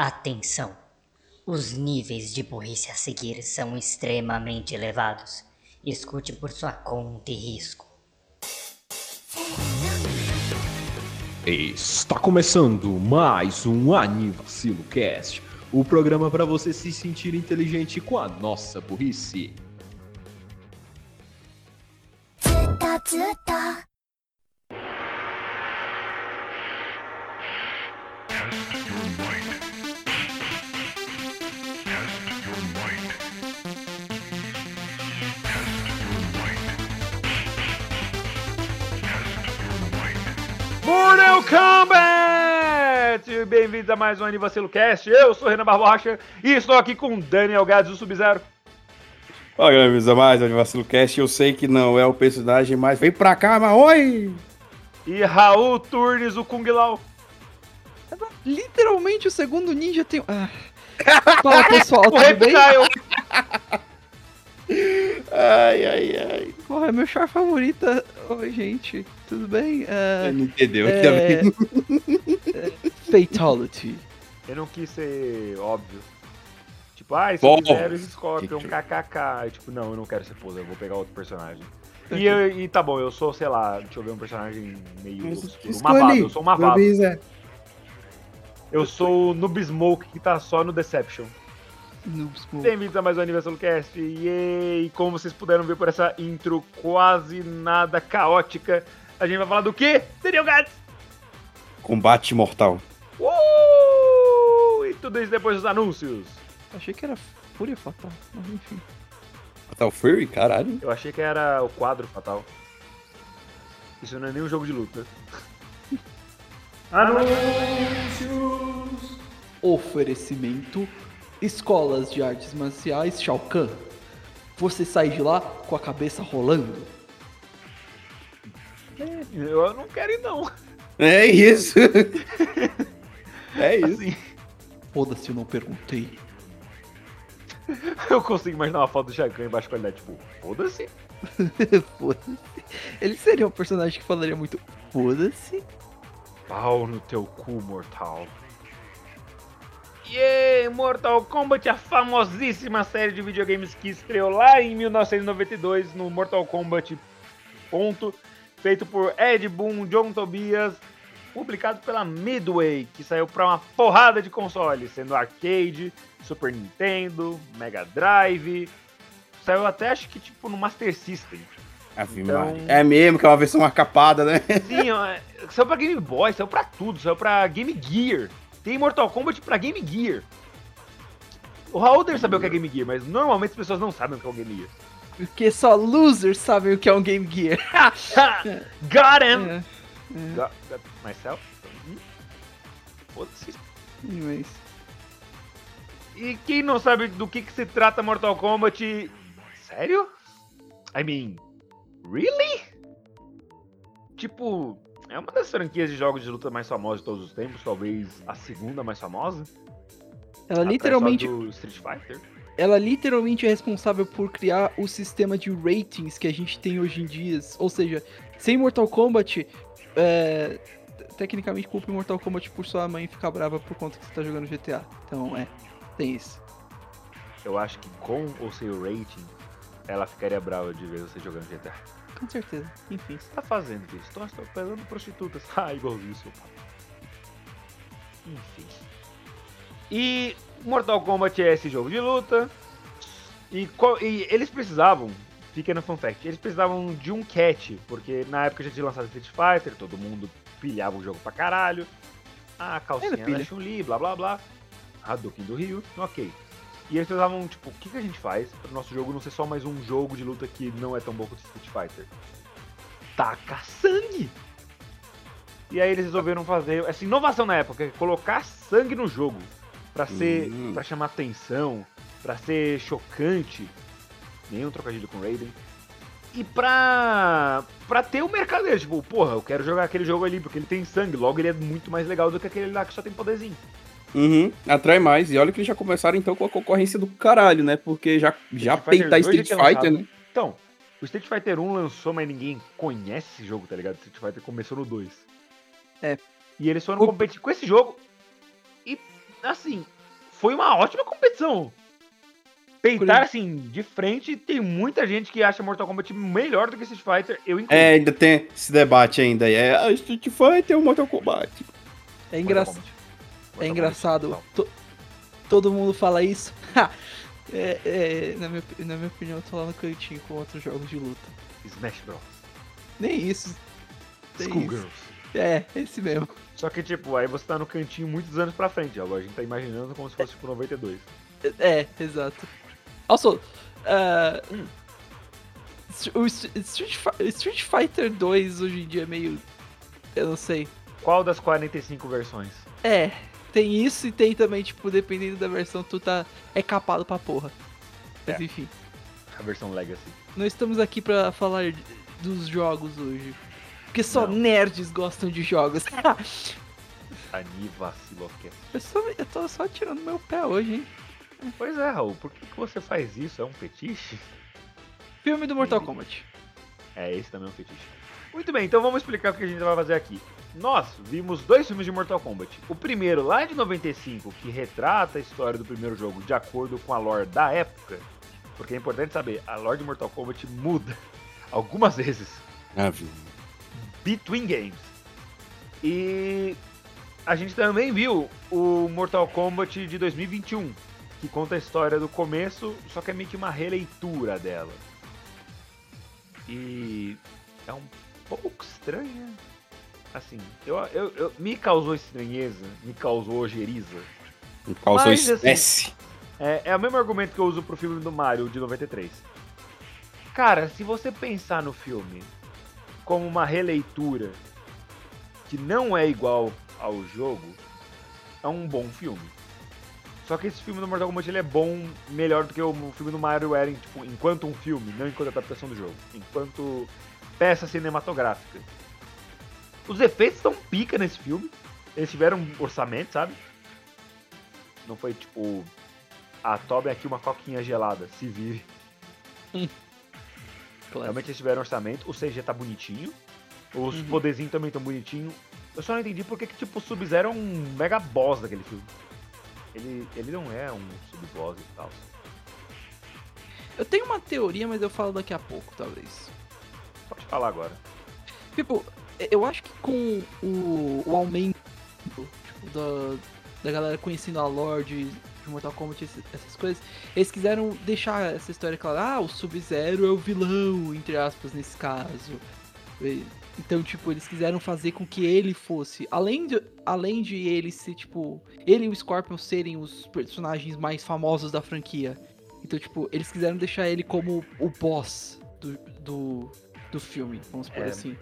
Atenção! Os níveis de burrice a seguir são extremamente elevados. Escute por sua conta e risco. Está começando mais um Anivacilo Cast, o programa para você se sentir inteligente com a nossa burrice. ずっと Kombat! Bem-vindos a mais um Anivacilo Cast. Eu sou o Renan Barbocha e estou aqui com Daniel Gades do Sub-Zero. Fala galera, bem-vindos a mais um Vacilo Cast. Eu sei que não é o personagem, mas vem pra cá, mas oi! E Raul Turnes, o Kung Lao. Literalmente o segundo ninja tem. Ah. Fala pessoal, O tudo bem? Ai, ai, ai. Porra, é meu char favorito. Oi, gente, tudo bem? Ah, Não entendeu, É. bem. fatality. Eu não quis ser óbvio. Tipo, ah, Bom. Sub-Zero e Scorpion, Que- kkk. Tipo, não, eu não quero ser poser, eu vou pegar outro personagem. E, eu- e tá bom, eu sou, sei lá, deixa eu ver um personagem meio obscuro. Mavado, eu sou um Mavado. Avisa. Eu sou o Noob Smoke que tá só no Deception. Bem-vindos a mais um Aniversário Cast. E como vocês puderam ver por essa intro quase nada caótica, a gente vai falar do quê? Daniel Gats! Combate mortal. Uh! E tudo isso depois dos anúncios. Achei que era Fúria Fatal, mas enfim. Fatal Fury? Caralho. Eu achei que era o quadro fatal. Isso não é nem um jogo de luta. Anúncios! Oferecimento: Escolas de Artes Marciais Shao Kahn. Você sai de lá com a cabeça rolando. Eu não quero ir não. É isso. é isso. Assim, Foda-se, eu não perguntei. eu consigo imaginar uma foto do Shao Kahn em baixa qualidade, tipo, foda-se. Foda-se. Ele seria um personagem que falaria muito foda-se. Pau no teu cu, mortal. Yeah, Mortal Kombat, a famosíssima série de videogames que estreou lá em 1992 no Mortal Kombat ponto, feito por Ed Boon, John Tobias, publicado pela Midway, que saiu pra uma porrada de consoles, sendo arcade, Super Nintendo, Mega Drive, saiu até acho que tipo no Master System. Ave Então-. É mesmo, que é uma versão capada, né? Sim, ó, saiu pra Game Boy, saiu pra tudo, saiu pra Game Gear. Tem Mortal Kombat pra Game Gear. O Raul deve saber o que é Game Gear, mas normalmente as pessoas não sabem o que é o Game Gear. Porque só losers sabem o que é um Game Gear. Got him! É, Got, got myself? Foda-se. mas... E quem não sabe do que, que se trata Mortal Kombat. Sério? I mean, really? Tipo, é uma das franquias de jogos de luta mais famosas de todos os tempos, talvez a segunda mais famosa. Ela literalmente, Street Fighter. ela literalmente é responsável por criar o sistema de ratings que a gente tem hoje em dia. Ou seja, sem Mortal Kombat, é, tecnicamente culpa o Mortal Kombat por sua mãe ficar brava por conta que você tá jogando GTA. Então, é, tem isso. Eu acho que com ou sem o rating, ela ficaria brava de ver você jogando GTA. Com certeza. Enfim. Você tá fazendo isso? Estou, pegando prostitutas. Ah, igualzinho seu pai. Enfim. E Mortal Kombat é esse jogo de luta. E, e eles precisavam, pequeno fun fact, eles precisavam de um catch, porque na época já tinha lançado Street Fighter, todo mundo pilhava o jogo pra caralho. A calcinha da Chun-Li, blá blá blá. Hadouken do Rio, ok. E eles precisavam, tipo, o que, que a gente faz para o nosso jogo não ser só mais um jogo de luta que não é tão bom quanto Street Fighter? Taca sangue! E aí eles resolveram fazer essa inovação na época, é colocar sangue no jogo. Pra ser. Hum. para chamar atenção, pra ser chocante. Nenhum trocadilho com Raiden. E pra. pra ter o mercado dele. Tipo, porra, eu quero jogar aquele jogo ali porque ele tem sangue. Logo ele é muito mais legal do que aquele lá que só tem poderzinho. Uhum, atrai mais. E olha que eles já começaram então com a concorrência do caralho, né? Porque já, já Street Fighter peitar 2 já Street Fighter, lançado. né? Então, o Street Fighter 1 lançou, mas ninguém conhece esse jogo, tá ligado? Street Fighter começou no 2. É. E eles foram O- competir com esse jogo. E assim, foi uma ótima competição. Peitar, assim, de frente, tem muita gente que acha Mortal Kombat melhor do que Street Fighter, eu incluo. É, ainda tem esse debate ainda. aí. É Street Fighter ou Mortal Kombat? É, engraçado. É engraçado. To- todo mundo fala isso. É, é, na, minha, na minha opinião, eu tô lá no cantinho com outros jogos de luta. Smash Bros. Nem isso. Schoolgirls. É, esse mesmo. Só que, tipo, aí você tá no cantinho muitos anos pra frente. Agora a gente tá imaginando como se fosse, tipo, 92. É, exato. Also, uh, o St- Street, Street Fighter 2 hoje em dia é meio. Eu não sei. Qual das 45 versões? É, tem isso e tem também, tipo, dependendo da versão, tu tá. É capado pra porra. Mas É. enfim. A versão Legacy. Não estamos aqui pra falar dos jogos hoje. Porque só Não. nerds gostam de jogos. Ani eu, só, eu tô só tirando meu pé hoje, hein? Pois é, Raul, por que, que você faz isso? É um fetiche? Filme do Mortal Kombat. É, esse também é um fetiche. Muito bem, então vamos explicar o que a gente vai fazer aqui. Nós vimos dois filmes de Mortal Kombat. O primeiro, lá de 95, que retrata a história do primeiro jogo de acordo com a lore da época. Porque é importante saber, a lore de Mortal Kombat muda algumas vezes. Ah. Between Games. E a gente também viu o Mortal Kombat de 2021, que conta a história do começo, só que é meio que uma releitura dela. E é um pouco estranho, né? Assim, eu, eu, eu- me causou estranheza, me causou ojeriza. Me causou Mas, assim, estresse. É, é o mesmo argumento que eu uso pro filme do Mario de 93. Cara, se você pensar no filme como uma releitura que não é igual ao jogo, é um bom filme. Só que esse filme do Mortal Kombat ele é bom, melhor do que o filme do Mario era tipo, enquanto um filme, não enquanto adaptação do jogo, enquanto peça cinematográfica. Os efeitos estão pica nesse filme. Eles tiveram um orçamento, sabe? Não foi tipo, ah, tome aqui uma coquinha gelada, se vire. Realmente eles tiveram orçamento, o CG tá bonitinho, os Uhum. poderzinhos também tão bonitinho. Eu só não entendi porque que, tipo, o Sub-Zero é um mega boss daquele filme. Ele, ele não é um sub-boss e tal. Eu tenho uma teoria, mas eu falo daqui a pouco, talvez. Pode falar agora. Tipo, eu acho que com o, o aumento tipo, da, da galera conhecendo a lore de, Mortal Kombat, essas coisas, eles quiseram deixar essa história clara. Ah, o Sub-Zero é o vilão, entre aspas, nesse caso. Então, tipo, eles quiseram fazer com que ele fosse, além de, além de ele ser, tipo, ele e o Scorpion serem os personagens mais famosos da franquia. Então, tipo, eles quiseram deixar ele como o boss do, do, do filme, vamos por É, assim.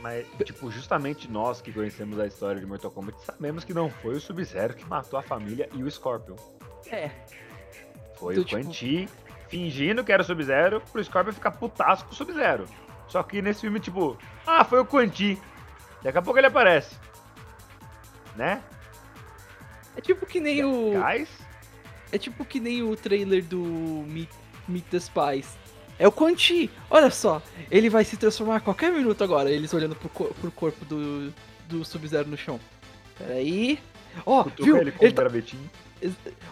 Mas, tipo, justamente nós que conhecemos a história de Mortal Kombat sabemos que não foi o Sub-Zero que matou a família e o Scorpion. É, Foi Então, o tipo- Quan Chi fingindo que era o Sub-Zero pro Scorpion ficar putasco com o Sub-Zero. Só que nesse filme, tipo, ah, foi o Quan Chi. Daqui a pouco ele aparece. Né? é tipo que nem o. Guys? É tipo que nem o trailer do Meet, Meet the Spies. É o Quan Chi, olha só, ele vai se transformar a qualquer minuto agora, eles olhando pro, cor- pro corpo do, do Sub-Zero no chão. Peraí. Ó, Cutuca viu? ele com Ele tá- gravetinho.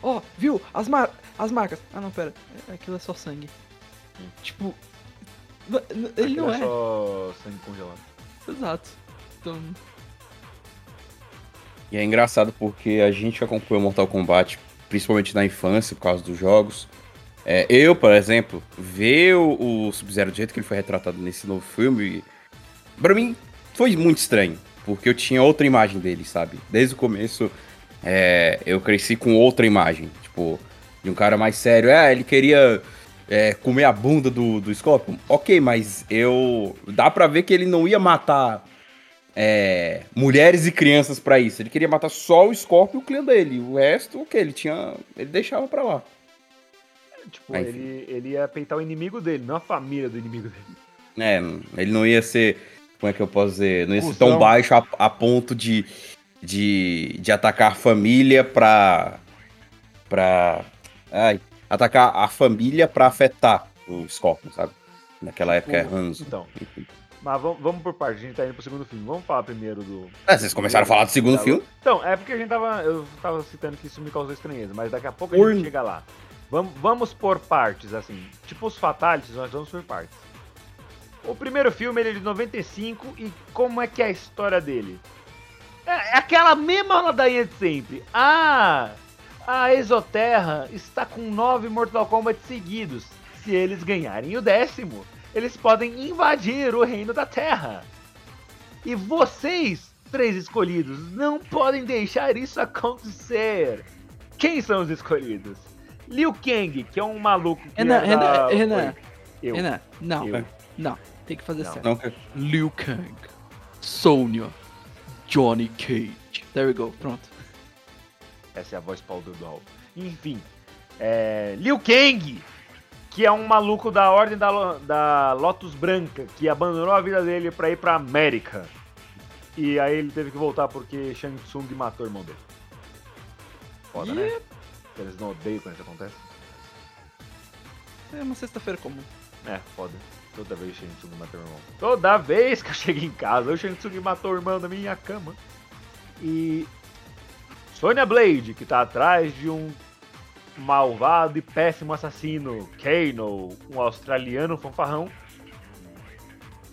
Ó, viu? As, mar as marcas. Ah, não, pera. É- Aquilo é só sangue. Tipo. Ele Aquilo não é é. só sangue congelado. Exato. Então. E é engraçado porque a gente acompanhou Mortal Kombat, principalmente na infância, por causa dos jogos. É, eu, por exemplo, ver o, o Sub-Zero do jeito que ele foi retratado nesse novo filme, pra mim foi muito estranho. Porque eu tinha outra imagem dele, sabe? Desde o começo, é, eu cresci com outra imagem. Tipo, de um cara mais sério. É, ele queria é, comer a bunda do, do Scorpion. Ok, mas eu. Dá pra ver que ele não ia matar é, mulheres e crianças pra isso. Ele queria matar só o Scorpion e o clã dele. O resto, o que? Ele tinha. Ele deixava pra lá. Tipo, enfim. ele, ele ia peitar o inimigo dele, não a família do inimigo dele. É, ele não ia ser. Como é que eu posso dizer? Não ia ser Cusão. tão baixo a, a ponto de, de, de atacar a família pra. pra. Ai, atacar a família pra afetar o Scorpion, sabe? Naquela época é Hanzo. Então, Mas vamos, vamos por parte, a gente tá indo pro segundo filme. Vamos falar primeiro do. Ah, vocês começaram a falar do segundo da- filme? Então, é porque a gente tava. Eu tava citando que isso me causou estranheza, mas daqui a pouco a gente chega lá. Vamos, vamos por partes, assim. Tipo os Fatalities, nós vamos por partes. O primeiro filme ele é de 95 e como é que é a história dele? É é aquela mesma ladainha de sempre. Ah, a Exoterra está com nove Mortal Kombat seguidos. Se eles ganharem o décimo, eles podem invadir o reino da Terra. E vocês, três escolhidos, não podem deixar isso acontecer. Quem são os escolhidos? Liu Kang, que é um maluco que Renan, é da... Renan, Renan, Eu, Renan, não, eu. não, tem que fazer Não. certo. Não, que- Liu Kang, Sonya, Johnny Cage. There we go, pronto. Essa é a voz pauta do Hulk. Enfim, é... Liu Kang, que é um maluco da Ordem da, Lo- da Lotus Branca, que abandonou a vida dele pra ir pra América. E aí ele teve que voltar porque Shang Tsung matou o irmão dele. Foda, né? Eles não odeiam quando isso acontece. É uma sexta-feira comum. É, foda. Toda vez Tsung matou o irmão. Toda vez que eu chego em casa, o Shang Tsung matou o irmão da minha cama. E. Sonya Blade, que tá atrás de um malvado e péssimo assassino, Kano, um australiano fanfarrão.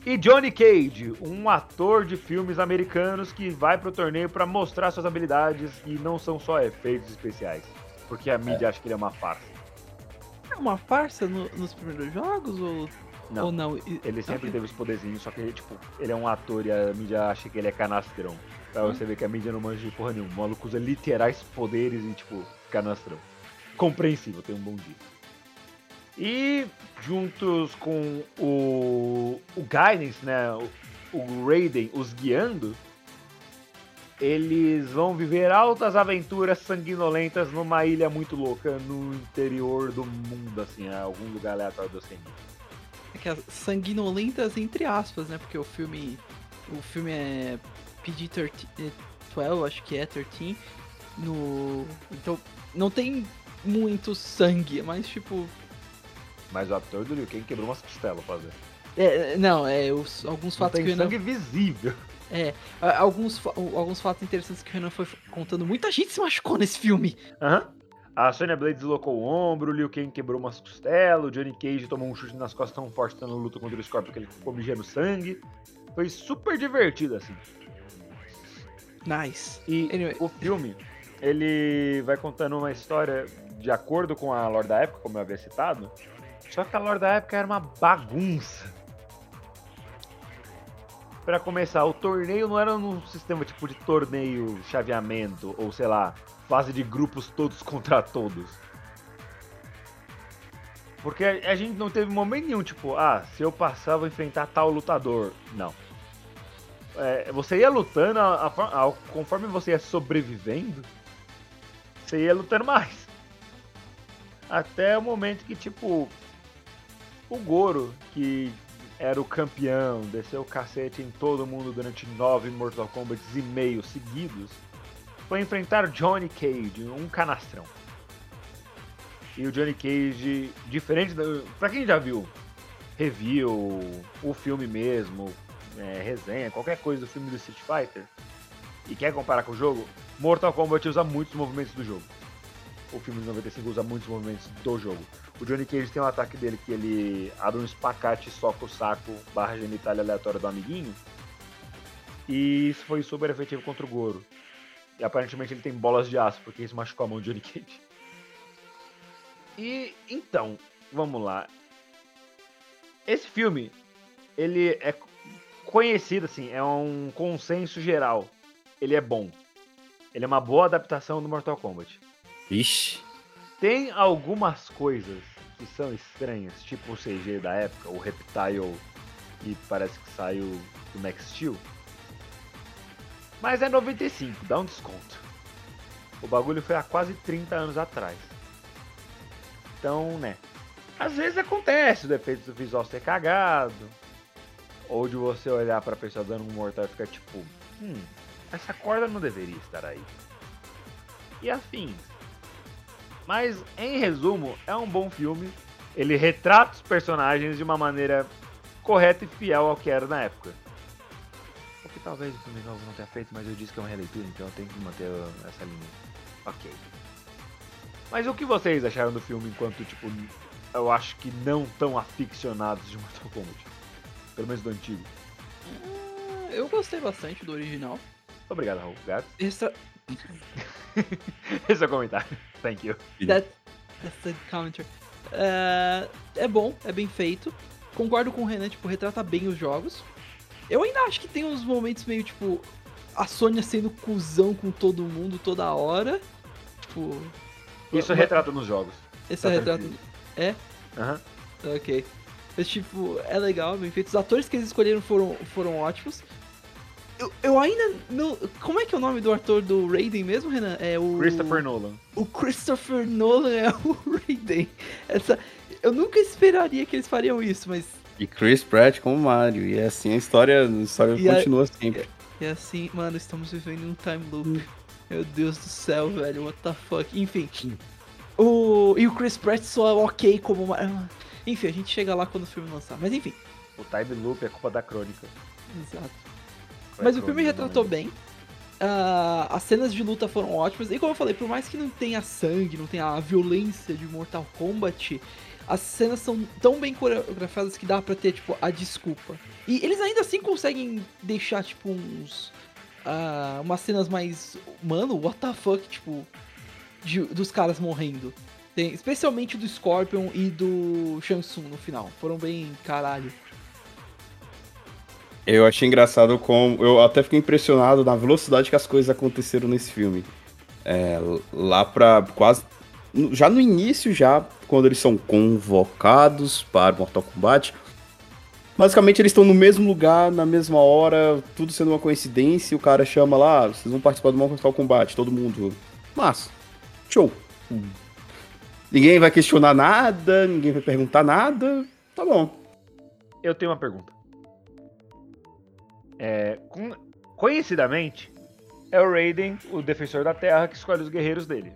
E Johnny Cage, um ator de filmes americanos que vai pro torneio pra mostrar suas habilidades e não são só efeitos especiais. Porque a mídia acha que ele é uma farsa. É uma farsa no- nos primeiros jogos ou Não. ou não? Ele sempre Ok. teve os poderzinhos, só que ele, tipo, ele é um ator e a mídia acha que ele é canastrão. Pra você ver que a mídia não manja de porra nenhuma. O maluco usa literais poderes e, tipo, canastrão. Compreensível, tem um bom dia. E juntos com o, o Guidance, né? O, o Raiden os guiando, eles vão viver altas aventuras sanguinolentas numa ilha muito louca no interior do mundo, assim, em algum lugar aleatório do oceano. Aquelas sanguinolentas entre aspas, né? Porque o filme. O filme é PG-13, é 12, acho que é 13. No. Então, não tem muito sangue, é mais tipo. Mas o ator do Liu Kang quebrou umas costelas fazer. É, não, é os, alguns Não fatos tem que Renan. sangue visível. É, alguns, alguns fatos interessantes que o Renan foi contando. Muita gente se machucou nesse filme. Aham. A Sonya Blade deslocou o ombro, o Liu Kang quebrou umas costelas, o Johnny Cage tomou um chute nas costas tão forte na luta contra o Scorpion que ele ficou mijando sangue. Foi super divertido, assim. Nice. E Anyway. o filme, ele vai contando uma história de acordo com a lore da época, como eu havia citado. Só que a lore da época era uma bagunça. Pra começar, o torneio não era num sistema tipo de torneio, chaveamento, ou sei lá, fase de grupos todos contra todos. Porque a gente não teve momento nenhum, tipo, ah, se eu passar, vou enfrentar tal lutador. Não. É, você ia lutando, a- a- conforme você ia sobrevivendo, você ia lutando mais. Até o momento que, tipo, o Goro, que era o campeão, desceu o cacete em todo mundo durante nove Mortal Kombat e meio seguidos, foi enfrentar Johnny Cage, um canastrão. E o Johnny Cage, diferente da. Pra quem já viu review, o filme mesmo, é, resenha, qualquer coisa do filme do Street Fighter, e quer comparar com o jogo, Mortal Kombat usa muitos movimentos do jogo. O filme de 95 usa muitos movimentos do jogo. O Johnny Cage tem um ataque dele que ele abre um espacate e soca o saco barra genitália aleatória do amiguinho. E isso foi super efetivo contra o Goro. E aparentemente ele tem bolas de aço, porque isso machucou a mão do Johnny Cage. E então, vamos lá. Esse filme, ele é conhecido assim, é um consenso geral. Ele é bom. Ele é uma boa adaptação do Mortal Kombat. Ixi. Tem algumas coisas que são estranhas, tipo o CG da época, o Reptile que parece que saiu do Max Steel. Mas é 95, dá um desconto. O bagulho foi há quase 30 anos atrás. Então, né. Às vezes acontece o defeito do visual ser cagado. Ou de você olhar pra pessoa dando um mortal e ficar tipo, hum, essa corda não deveria estar aí. E afins. Mas, em resumo, é um bom filme. Ele retrata os personagens de uma maneira correto e fiel ao que era na época. O que talvez o filme novo não tenha feito, mas eu disse que é uma releitura, então eu tenho que manter essa linha. Ok. Mas o que vocês acharam do filme enquanto, tipo, eu acho que não tão aficionados de Mortal Kombat? Pelo menos do antigo. Ah, Eu gostei bastante do original. Obrigado, Raul. Gato. Esse, Esse é o comentário. Thank you. that, that's the commentary. É, é bom, é bem feito. Concordo com o Renan, tipo, retrata bem os jogos. Eu ainda acho que tem uns momentos meio, tipo, a Sônia sendo cuzão com todo mundo toda hora. Tipo. Isso mas- retrata nos jogos. Esse tá retrato. tranquilo. É? Aham. Ok. Mas, tipo, é legal, bem feito. Os atores que eles escolheram foram, foram ótimos. Eu, eu ainda não. Como é que é o nome do ator do Raiden mesmo, Renan? É o. Christopher Nolan. O Christopher Nolan é o Raiden. Essa. Eu nunca esperaria que eles fariam isso, mas. E Chris Pratt como Mario. E assim a história, a história E a- continua sempre. É assim, mano, estamos vivendo um time loop. Meu Deus do céu, velho, what the fuck. Enfim. O, e o Chris Pratt soa ok como ah, Enfim, a gente chega lá quando o filme lançar. Mas enfim, O time loop é culpa da crônica. exato. Mas o filme retratou bem. Ah, as cenas de luta foram ótimas. E como eu falei, por mais que não tenha sangue, não tenha a violência de Mortal Kombat, as cenas são tão bem coreografadas que dá pra ter, tipo, a desculpa. E eles ainda assim conseguem deixar, tipo, uns. ah, umas cenas mais. Mano, what the fuck, tipo. de- dos caras morrendo. Tem, especialmente do Scorpion e do Shang Tsung no final. Foram bem caralho. Eu achei engraçado como. Eu até fiquei impressionado na velocidade que as coisas aconteceram nesse filme. É, lá pra quase. Já no início, já, quando eles são convocados para Mortal Kombat. Basicamente, eles estão no mesmo lugar, na mesma hora, tudo sendo uma coincidência. E o cara chama lá, "Ah, vocês vão participar do Mortal Kombat, todo mundo. Massa. Show. Ninguém vai questionar nada, ninguém vai perguntar nada. Tá bom. Eu tenho uma pergunta. É, conhecidamente, é o Raiden, o defensor da Terra, que escolhe os guerreiros dele.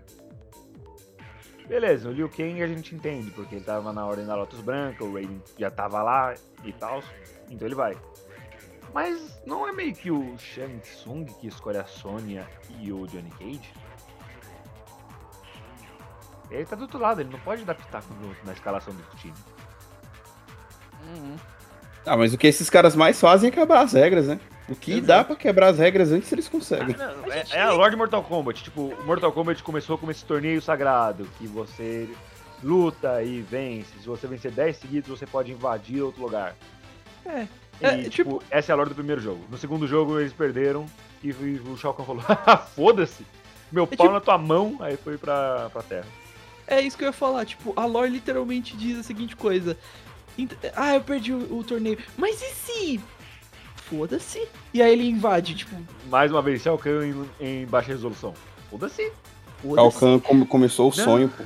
Beleza, o Liu Kang a gente entende, porque ele tava na Ordem da Lotus Branca, o Raiden já tava lá e tal, então ele vai. Mas não é meio que o Shang Tsung que escolhe a Sonya e o Johnny Cage? Ele tá do outro lado, ele não pode no- na escalação do time. Ah, mas o que esses caras mais fazem é quebrar as regras, né? O que Exato. dá pra quebrar as regras antes eles conseguem. Ah, não, é, é a lore de Mortal Kombat. Tipo, o Mortal Kombat começou com esse torneio sagrado, que você luta e vence. Se você vencer 10 seguidos, você pode invadir outro lugar. É. E, É, tipo, tipo- essa é a lore do primeiro jogo. No segundo jogo, eles perderam e o Shao Kahn falou, "Ah, foda-se, meu É pau tipo- na tua mão, aí foi pra, pra terra. É isso que eu ia falar, tipo, a lore literalmente diz a seguinte coisa. Ah, eu perdi o, o torneio. Mas e se? Foda-se. E aí ele invade, tipo, Mais uma vez, Shao Kahn em, em baixa resolução. Foda-se. O foda-se. Khan come- começou o Não. sonho, pô.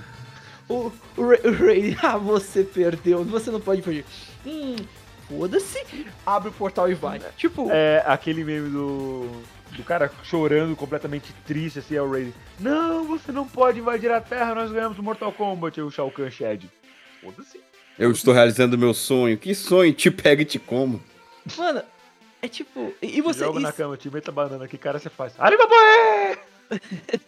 O, o, Ray, o Ray, ah, você perdeu, você não pode perder. Hum, foda-se. Abre o portal e vai. Tipo, É aquele meme do. Do cara chorando, completamente triste, assim, é o Raiden. Não, você não pode invadir a Terra, nós ganhamos o Mortal Kombat. Aí o Shao Kahn Shed. Foda-se. Eu estou realizando meu sonho. Que sonho? Te pego e te como. mano, é tipo. E e você. Joga E, na cama, te meta banana, que cara você faz? Aribaboé!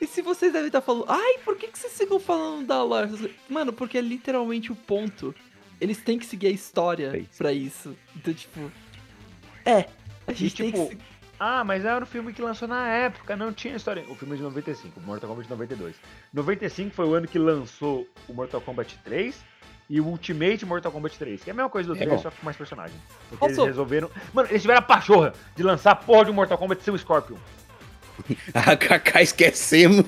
e se vocês devem estar falando. Ai, por que, que vocês ficam falando da lore? Mano, porque é literalmente o ponto. Eles têm que seguir a história É isso. pra isso. Então, tipo. É. A gente tem tipo, que. se- Ah, mas era o filme que lançou na época, não tinha história. O filme é de 95, Mortal Kombat 92. 95 foi o ano que lançou o Mortal Kombat 3 e o Ultimate Mortal Kombat 3, que é a mesma coisa do É 3, bom. só que com mais personagens. Porque Posso- eles resolveram. Mano, eles tiveram a pachorra de lançar a porra de um Mortal Kombat sem o Scorpion. A Kaká esquecemos.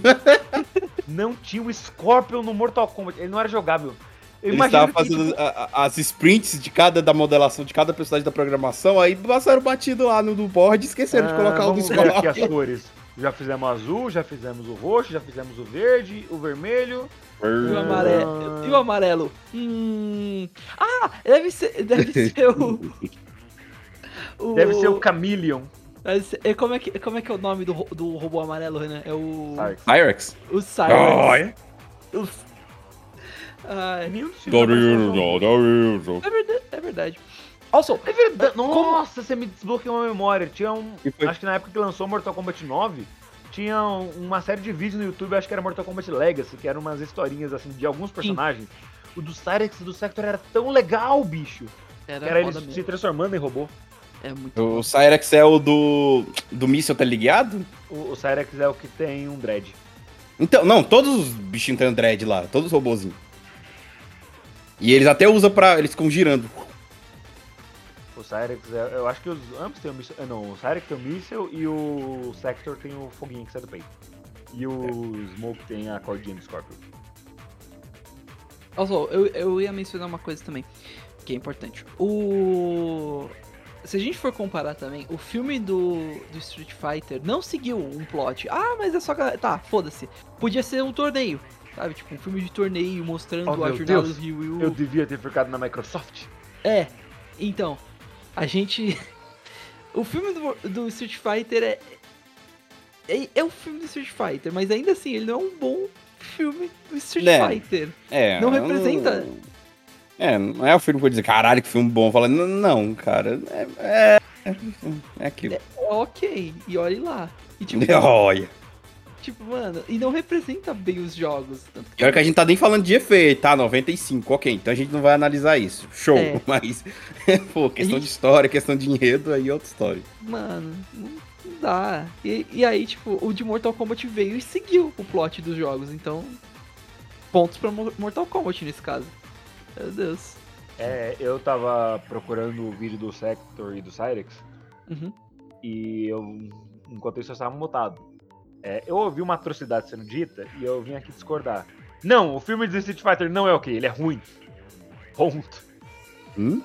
Não tinha o Scorpion no Mortal Kombat, ele não era jogável. Eu Eles estavam que, fazendo tipo, a- a- as sprints de cada da modelação de cada personagem da programação, aí passaram batido lá no do board e esqueceram de ah, colocar o do aqui Scorpion. as cores. Já fizemos o azul, já fizemos o roxo, já fizemos o verde, o vermelho. E o amarelo. E o amarelo? Hum. Ah, deve ser. Deve ser o. o Deve ser o Chameleon. deve ser- é, como, é que, como é que é o nome do, do robô amarelo, Renan? É o. Pyrex. O. Uf. Ai, Nenhum dos filmes apareceu só um. é, verdade, é verdade. Also, É verdade. Nossa, você me desbloqueou uma memória. Tinha um. Foi- Acho que na época que lançou Mortal Kombat 9, tinha um- uma série de vídeos no YouTube, acho que era Mortal Kombat Legacy, que eram umas historinhas assim de alguns personagens. O do Cyrex do Sector era tão legal, bicho. era, Que era eles mesmo. se transformando em robô. É muito bom. O Cyrex é o do. do míssil, tá ligado? O, o Cyrex é o que tem um dread. Então, não, todos os bichinhos têm dread lá, todos os robôzinhos. E eles até usam pra. Eles ficam girando. Cyrex, é, eu acho que os ambos tem o míssil. Não, o Cyrex tem o míssil e o Sector tem o foguinho que sai do peito. E o Smoke tem a cordinha do Scorpion. Also, eu, eu ia mencionar uma coisa também, que é importante. O. Se a gente for comparar também, o filme do, do Street Fighter não seguiu um plot. Ah, mas é só. Tá, foda-se. Podia ser um torneio, sabe? Tipo, um filme de torneio mostrando Oh, a jornada Deus, do Ryu. Eu devia ter ficado na Microsoft. É, então, a gente. O filme do, do Street Fighter é, é. É o filme do Street Fighter, mas ainda assim, ele não é um bom filme do Street É. Fighter. É. Não representa. É, não é o filme que eu vou dizer, caralho, que filme bom. Fala, não, cara. É. É, é aquilo. Ok, e olhe lá. E tipo, Olha. Tipo, mano, e não representa bem os jogos. Tanto E olha que a gente tá nem falando de efeito, tá? 95, ok. Então a gente não vai analisar isso. Show. É. Mas, pô, questão gente- de história, questão de enredo, aí é outra história. Mano, não dá. E, e aí, tipo, o de Mortal Kombat veio e seguiu o plot dos jogos. Então, pontos pra Mo- Mortal Kombat nesse caso. Meu Deus. É, eu tava procurando o vídeo do Sector e do Cyrex Uhum. e eu, enquanto isso, eu estava mutado. É, eu ouvi uma atrocidade sendo dita e eu vim aqui discordar. Não, o filme de Street Fighter não é ok, ele é ruim. Ponto. Hum?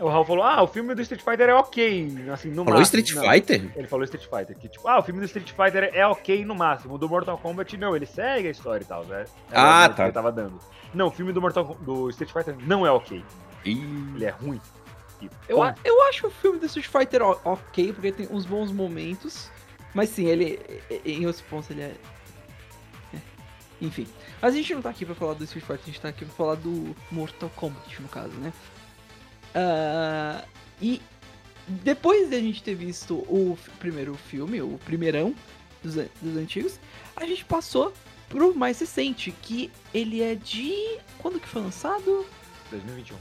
O Raul falou, ah, o filme do Street Fighter é ok, assim, no Falou máximo. Street Não, Fighter? Ele falou Street Fighter, que tipo, ah, o filme do Street Fighter é ok no máximo, o do Mortal Kombat não, ele segue a história e tal, né? Era Ah, o que tá. Ele tava dando. Não, o filme do Mortal do Street Fighter não é ok, Ih, ele é ruim. Eu, eu acho o filme do Street Fighter o- ok, porque tem uns bons momentos. Mas sim, ele. Em outros pontos ele é. é. Enfim. Mas a gente não tá aqui pra falar do Street Fighter, a gente tá aqui pra falar do Mortal Kombat, no caso, né? Ah, e depois de a gente ter visto o primeiro filme, o primeirão dos, dos antigos, a gente passou pro mais recente, que ele é de. Quando que foi lançado? 2021.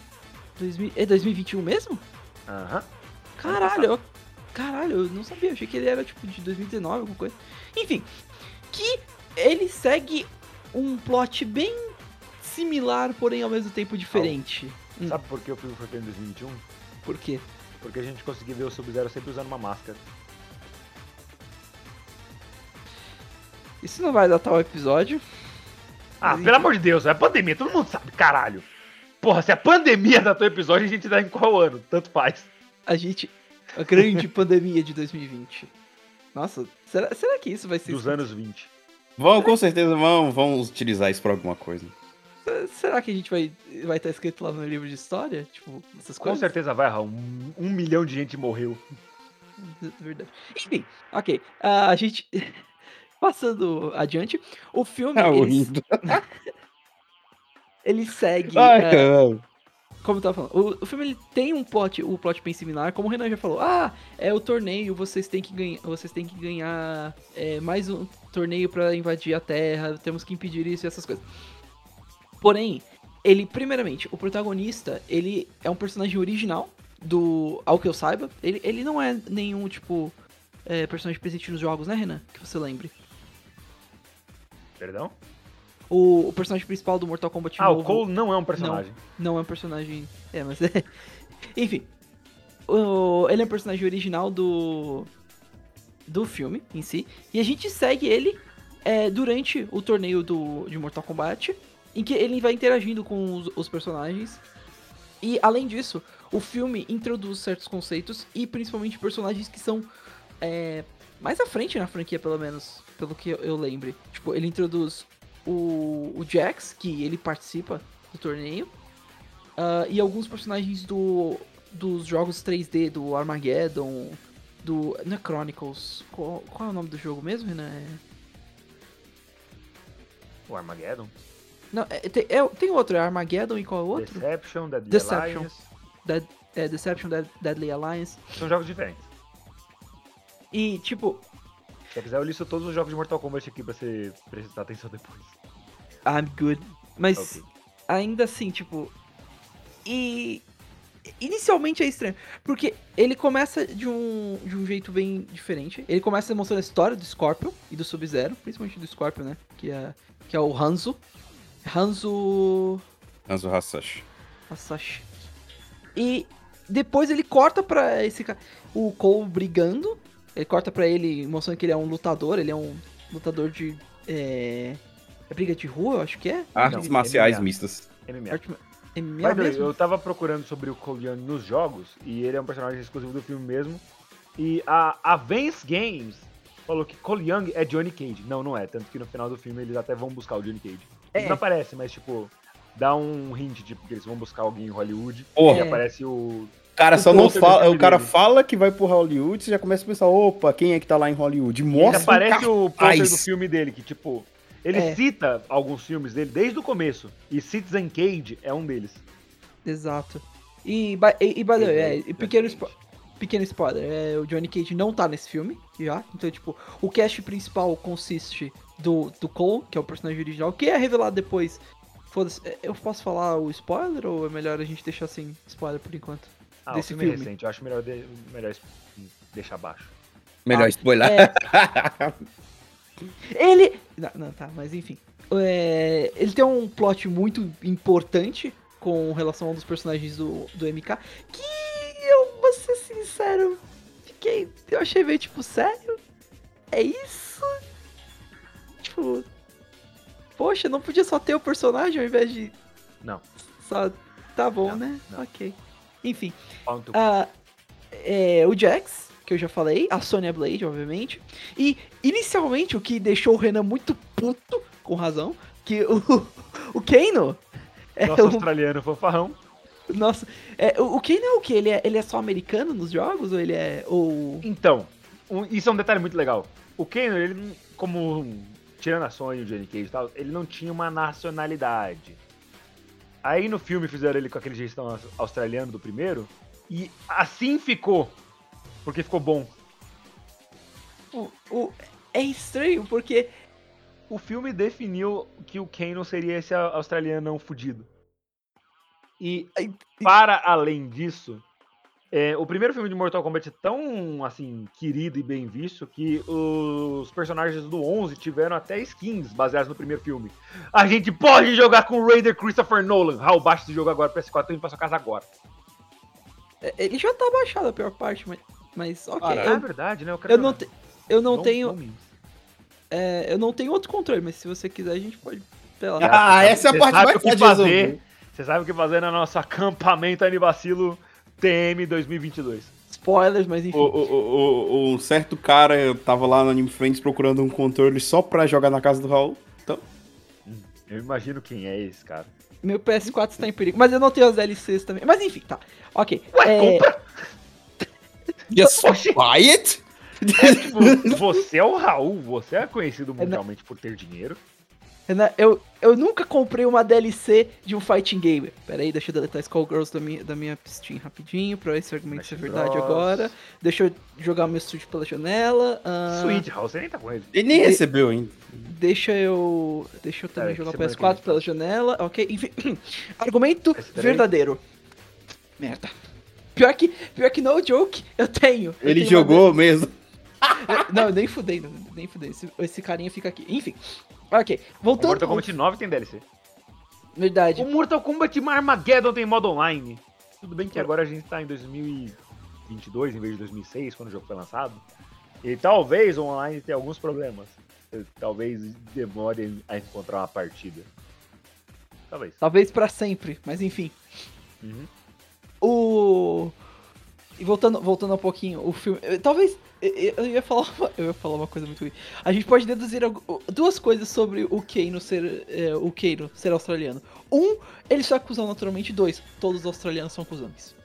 2000, é 2021 mesmo? Aham. Caralho, eu, caralho, eu não sabia, achei que ele era tipo de 2019, alguma coisa. Enfim, que ele segue um plot bem similar, porém ao mesmo tempo diferente. Hum. Sabe por que o filme foi feito em 2021? Por quê? Porque a gente conseguiu ver o Sub-Zero sempre usando uma máscara. Isso não vai datar o episódio. Ah, pelo amor de Deus, é pandemia, todo mundo sabe, caralho. Porra, se a pandemia datou o episódio, a gente dá em qual ano? Tanto faz. A gente. A grande pandemia de 2020. Nossa, será, será que isso vai ser. Dos anos 20. Vão, com certeza vão, vamos utilizar isso pra alguma coisa. Será que a gente vai vai estar escrito lá no livro de história? Tipo, essas Com coisas? certeza vai, Raul. Um, um milhão de gente morreu. Verdade. Enfim, ok. ah, a gente. Passando adiante, o filme. Tá ele, ele segue. Ai, caralho. Como eu tava falando, o, o filme ele tem um plot, o plot bem similar, como o Renan já falou. Ah, é o torneio, vocês têm que ganhar. Vocês têm que ganhar é, mais um torneio pra invadir a Terra, temos que impedir isso e essas coisas. Porém, ele, primeiramente, o protagonista, ele é um personagem original do. Ao que eu saiba. Ele, ele não é nenhum, tipo, é, personagem presente nos jogos, né, Renan? Que você lembre. Perdão? O, o personagem principal do Mortal Kombat Ah, o novo Cole não é um personagem. não é um personagem. É, mas é. Enfim. O- ele é um personagem original do. Do filme em si. E a gente segue ele é, durante o torneio do, de Mortal Kombat. Em que ele vai interagindo com os, os personagens. E além disso, o filme introduz certos conceitos e principalmente personagens que são é, mais à frente na franquia, pelo menos, pelo que eu, eu lembre. Tipo, ele introduz o, o Jax, que ele participa do torneio. Ah, e alguns personagens do, dos jogos 3D, do Armageddon, do. Não é Chronicles. Qual, qual é o nome do jogo mesmo, Renan? É- O Armageddon. Não, é- tem, é- tem outro, é Armageddon e qual é o outro? Deception, Dead Deception. Alliance. Dead, é, Deception Dead- Deadly Alliance. São jogos diferentes. E, tipo, Se quiser, eu listo todos os jogos de Mortal Kombat aqui pra você prestar atenção depois. I'm good. Mas Ok. ainda assim, tipo. E. Inicialmente é estranho. Porque ele começa de um, de um jeito bem diferente. Ele começa mostrando a história do Scorpion e do Sub-Zero. Principalmente do Scorpion, né? Que é, que é o Hanzo. Hanzo. Hanzo Hasashi. Hasashi. E depois ele corta pra esse cara. O Cole brigando. Ele corta pra ele mostrando que ele é um lutador. Ele é um lutador de. É. É briga de rua, eu acho que é? Artes Não, marciais MMA. mistas. MMA. Arte... MMA way, mesmo? eu tava procurando sobre o Cole Young nos jogos, e ele é um personagem exclusivo do filme mesmo. E a Avance Games falou que Cole Young é Johnny Cage. Não, não é. Tanto que no final do filme eles até vão buscar o Johnny Cage. Ele É. não aparece, mas tipo, dá um hint, tipo, que eles vão buscar alguém em Hollywood. Porra, E É. aparece o. o cara só não do fala. O cara fala que vai pro Hollywood, você já começa a pensar, opa, quem é que tá lá em Hollywood? E Mostra um aparece o pôster do filme dele, que tipo. Ele É. cita alguns filmes dele desde o começo. E Citizen Cage é um deles. Exato. E, by- e, e by the way, é, e pequeno, spo- pequeno spoiler, é, o Johnny Cage não tá nesse filme, já. Então, tipo, o cast principal consiste do, do Cole, que é o personagem original, que é revelado depois. Foda-se, é, eu posso falar o spoiler ou é melhor a gente deixar sem spoiler por enquanto? Ah, Desse o filme, é filme. recente. Eu acho melhor, de- melhor deixar abaixo. Melhor Ah, spoiler. É. Ele. Não, não, tá, mas enfim. É, ele tem um plot muito importante com relação a um dos personagens do, do MK. Que eu vou ser sincero. Fiquei. Eu achei meio tipo, sério? É isso? Tipo. Poxa, não podia só ter o personagem ao invés de. Não. Só. Tá bom, Não, né? não. Ok. Enfim. Ah, é, o Jax, que eu já falei, a Sonya Blade, obviamente. E inicialmente o que deixou o Renan muito puto, com razão, que o, o Kano. É Nosso o, australiano fanfarrão. nossa, é, o, o Kano é o que? Ele é, ele é só americano nos jogos? Ou ele é. Ou. Então, um- isso é um detalhe muito legal. O Kano, ele, como um- tirando a Sony o Johnny Cage e tal, ele não tinha uma nacionalidade. Aí no filme fizeram ele com aquele jeitão aus- australiano do primeiro, e assim ficou. Porque ficou bom. o, o- é estranho, porque. O filme definiu que o Kano seria esse australiano fudido. E Ai, para além disso, é, o primeiro filme de Mortal Kombat é tão assim querido e bem visto que os personagens do 11 tiveram até skins baseadas no primeiro filme. A gente pode jogar com o Raider Christopher Nolan. Raul, baixa esse jogo agora, PS4, tô indo pra sua casa agora. é, Ele já tá baixado a pior parte, mas. Mas ok. Ah, é eu, verdade, né? Eu, quero eu não, te- eu não Não- tenho. é, eu não tenho outro controle, mas se você quiser, a gente pode. Lá. Ah, essa é a parte mais fácil de resolver. Você sabe o que fazer no nosso acampamento Anivacilo TM 2022. Spoilers, mas enfim. O, o, o, o- um certo cara tava lá no Anime Friends procurando um controle só pra jogar na casa do Raul. Então, Eu imagino quem é esse cara. Meu PS4 está em perigo. Mas eu não tenho as DLCs também. Mas enfim, tá. Ok. Ué, É, compra! just buy it? Tipo, você é o Raul, você é conhecido mundialmente por ter dinheiro. Renan, eu, eu nunca comprei uma DLC de um fighting game. Pera aí, deixa eu deletar Skullgirls da minha, da minha Steam rapidinho, pra esse argumento ser Smash verdade Bros. agora. Deixa eu jogar meu Switch pela janela. ah, Switch, Raul, você nem tá com ele. Ele nem recebeu ainda. Deixa eu. Deixa eu também jogar semana PS4 que pela janela. Ok, enfim. Argumento verdadeiro. Merda. Pior que, pior que no joke, eu tenho. Eu Ele tenho jogou mesmo. Não, nem fudei, nem fudei. Esse, esse carinha fica aqui. Enfim. Ok. O Voltando. Mortal Kombat 9 tem DLC. Verdade. O Mortal Kombat Armageddon tem modo online. Tudo bem que agora a gente tá em 2022 em vez de 2006, quando o jogo foi lançado. E talvez o online tenha alguns problemas. Talvez demore a encontrar uma partida. Talvez. Talvez pra sempre, mas enfim. Uhum. O. E voltando, voltando um pouquinho, o filme. eh, Talvez. eh, Eu ia falar uma, eu ia falar uma coisa muito ruim. A gente pode deduzir duas coisas sobre o Kano ser. eh, o Kano ser australiano. Um, ele só é cuzão naturalmente. Dois, todos os australianos são cuzões.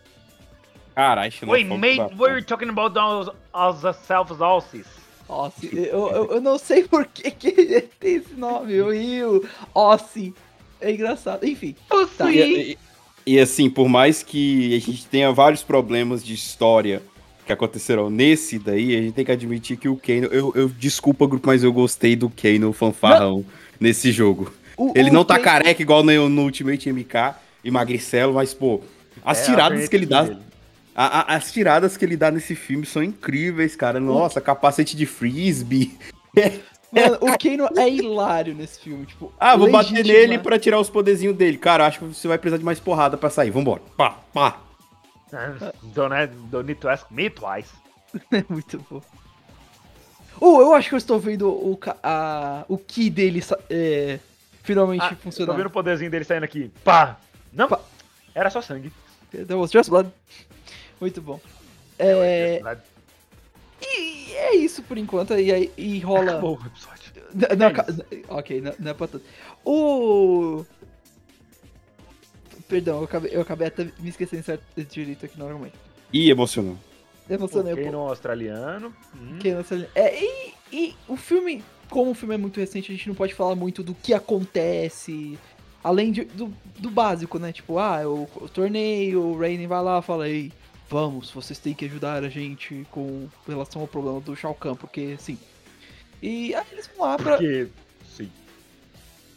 Caralho, Wait, mate, we're talking about those, as self Aussies. Ossi. Eu, eu, eu não sei por que, que ele tem esse nome. O Rio. Ossi. É engraçado. Enfim. porra. E, e- E assim, por mais que a gente tenha vários problemas de história que aconteceram nesse daí, a gente tem que admitir que o Kano. Eu, eu desculpa, grupo, mas eu gostei do Kano fanfarrão nesse jogo. O- Ele o não tá Ken- careca igual no, no Ultimate MK e magricelo, mas, pô, as É, tiradas que ele dá. a- a- as tiradas que ele dá nesse filme são incríveis, cara. Nossa, capacete de frisbee. Mano, o Kano é hilário nesse filme, tipo. Ah, vou bater legítima. nele pra tirar os poderzinhos dele. Cara, acho que você vai precisar de mais porrada pra sair. Vambora. Pá, pá. Don't, have- don't need to ask me twice. É muito bom. Oh, eu acho que eu estou vendo o, a, o Ki dele é, finalmente Ah, tô funcionar. vendo o poderzinho dele saindo aqui. Pá! Não, Pá. era só sangue. That was just blood. Muito bom. É, e é isso por enquanto. E, aí- e rola. Acabou o episódio. Não, não, É ok, não, não é pra tanto. O. Perdão, eu acabei, eu acabei até me esquecendo certo direito aqui no argumento. Ih, emocionou. Emocionei um Ok, pouco. no australiano. Hum. Que nossa- É, e, e o filme, como o filme é muito recente, a gente não pode falar muito do que acontece. Além de- do, do básico, né? Tipo, ah, o, o torneio, o Raiden vai lá e fala, ei, vamos, vocês têm que ajudar a gente com relação ao problema do Shao Kahn, porque sim. E aí eles vão lá pra. Porque. Sim.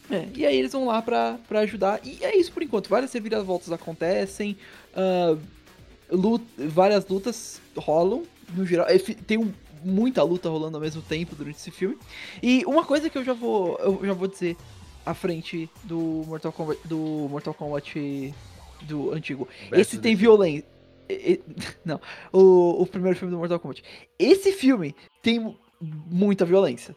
É, e aí eles vão lá pra, pra ajudar. E é isso por enquanto. Várias reviravoltas acontecem. lut- várias lutas rolam, no geral. Tem um- muita luta rolando ao mesmo tempo durante esse filme. E uma coisa que eu já vou. Eu já vou dizer à frente do Mortal Kombat. Do Mortal Kombat do antigo. Esse tem violência. E- e- Não, o, o primeiro filme do Mortal Kombat. Esse filme tem mu- muita violência.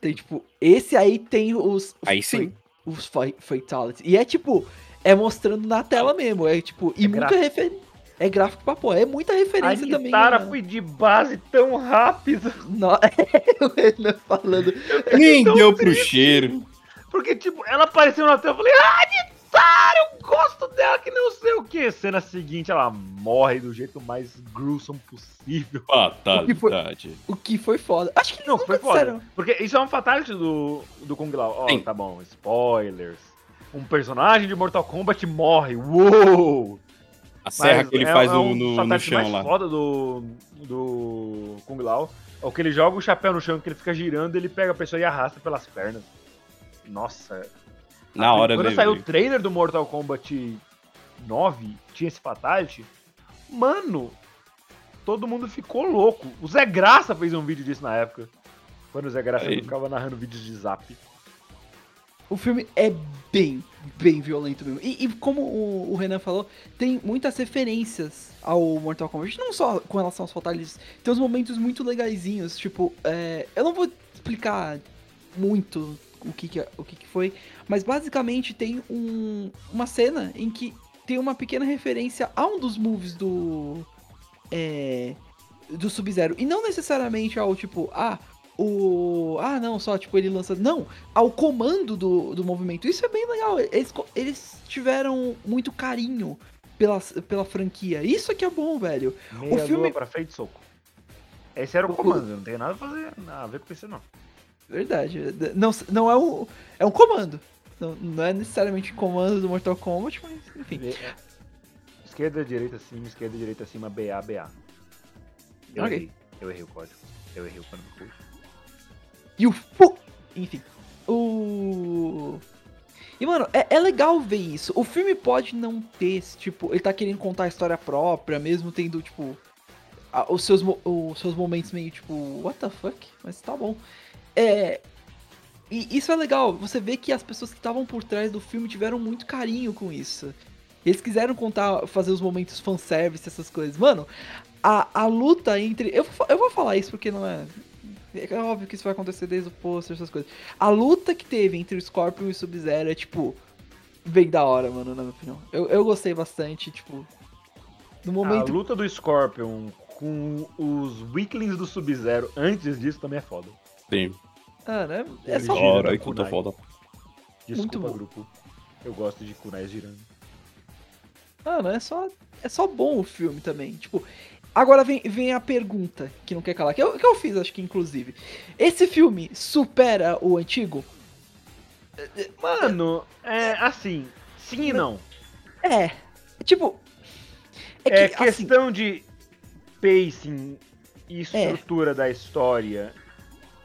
Tem, tipo, esse aí tem os. Aí sim. Os fa- fatalities. E é tipo, é mostrando na tela mesmo. É tipo, e É muita gráfico. referência. É gráfico pra pô, é muita A referência também. Kitara né? foi de base tão rápido. No... o Renan falando. Nem deu pro triste. cheiro. Porque, tipo, ela apareceu na tela eu falei, ah, Kitara, eu gosto dela, que não sei o que. Cena seguinte, ela morre do jeito mais gruesome possível. Fatalidade. O que foi foda. Acho que eles Não, nunca foi foda. disseram. Porque isso é um fatality do, do Kung Lao. Ó, Sim. tá bom, spoilers. Um personagem de Mortal Kombat morre. Uou! A serra Mas que ele é- faz é no, um no, no fatality chão mais lá. foda do, do Kung Lao. É o que ele joga o chapéu no chão, que ele fica girando, ele pega a pessoa e arrasta pelas pernas. Nossa. Na hora Quando dele. saiu o trailer do Mortal Kombat 9, tinha esse fatality. Mano, todo mundo ficou louco. O Zé Graça fez um vídeo disso na época. Quando o Zé Graça Aí. ficava narrando vídeos de zap. O filme é bem, bem violento mesmo. E, e como o, o Renan falou, tem muitas referências ao Mortal Kombat. Não só com relação aos fatalities, tem uns momentos muito legaisinhos. Tipo, é, eu não vou explicar muito o que, que, é- o que, que foi, mas basicamente tem um, uma cena em que tem uma pequena referência a um dos moves do. É, do Sub-Zero. E não necessariamente ao tipo, ah, o. Ah, não, só tipo ele lança. Não, ao comando do, do movimento. Isso é bem legal. Eles, eles tiveram muito carinho pela, pela franquia. Isso é que é bom, velho. Meia filme- lua pra frente soco. Esse era o O- comando, não tem nada a fazer, nada a ver com isso não. Verdade. Não, não é um. É um comando. Não, não é necessariamente comando do Mortal Kombat, mas enfim. É, Esquerda, direita, cima, esquerda, direita, cima, BA, BA. Eu Ok. errei. Eu errei o código. Eu errei o código. E o. fu- Enfim. O. E, mano, é, é legal ver isso. O filme pode não ter, tipo, ele tá querendo contar a história própria, mesmo tendo, tipo, a- os, seus, os seus momentos meio, tipo, what the fuck? Mas tá bom. É. E isso é legal, você vê que as pessoas que estavam por trás do filme tiveram muito carinho com isso. Eles quiseram contar, fazer os momentos fanservice, essas coisas. Mano, a, a luta entre. Eu, eu vou falar isso porque não é. É óbvio que isso vai acontecer desde o pôster, essas coisas. A luta que teve entre o Scorpion e o Sub-Zero é, tipo, bem da hora, mano, na minha opinião. Eu, eu gostei bastante, tipo. No A momento. luta do Scorpion com os Weaklings do Sub-Zero antes disso também é foda. Sim. Ah, né? É só. Gira Ora, aí kunai. foda. Desculpa, bom. grupo. Eu gosto de kunais girando. Mano, é só, é só bom o filme também. Tipo, agora vem, vem a pergunta que não quer calar, que eu, que eu fiz, acho que inclusive. Esse filme supera o antigo? Mano, é assim, sim e não. É. Tipo. É, que, assim, questão de pacing e estrutura da história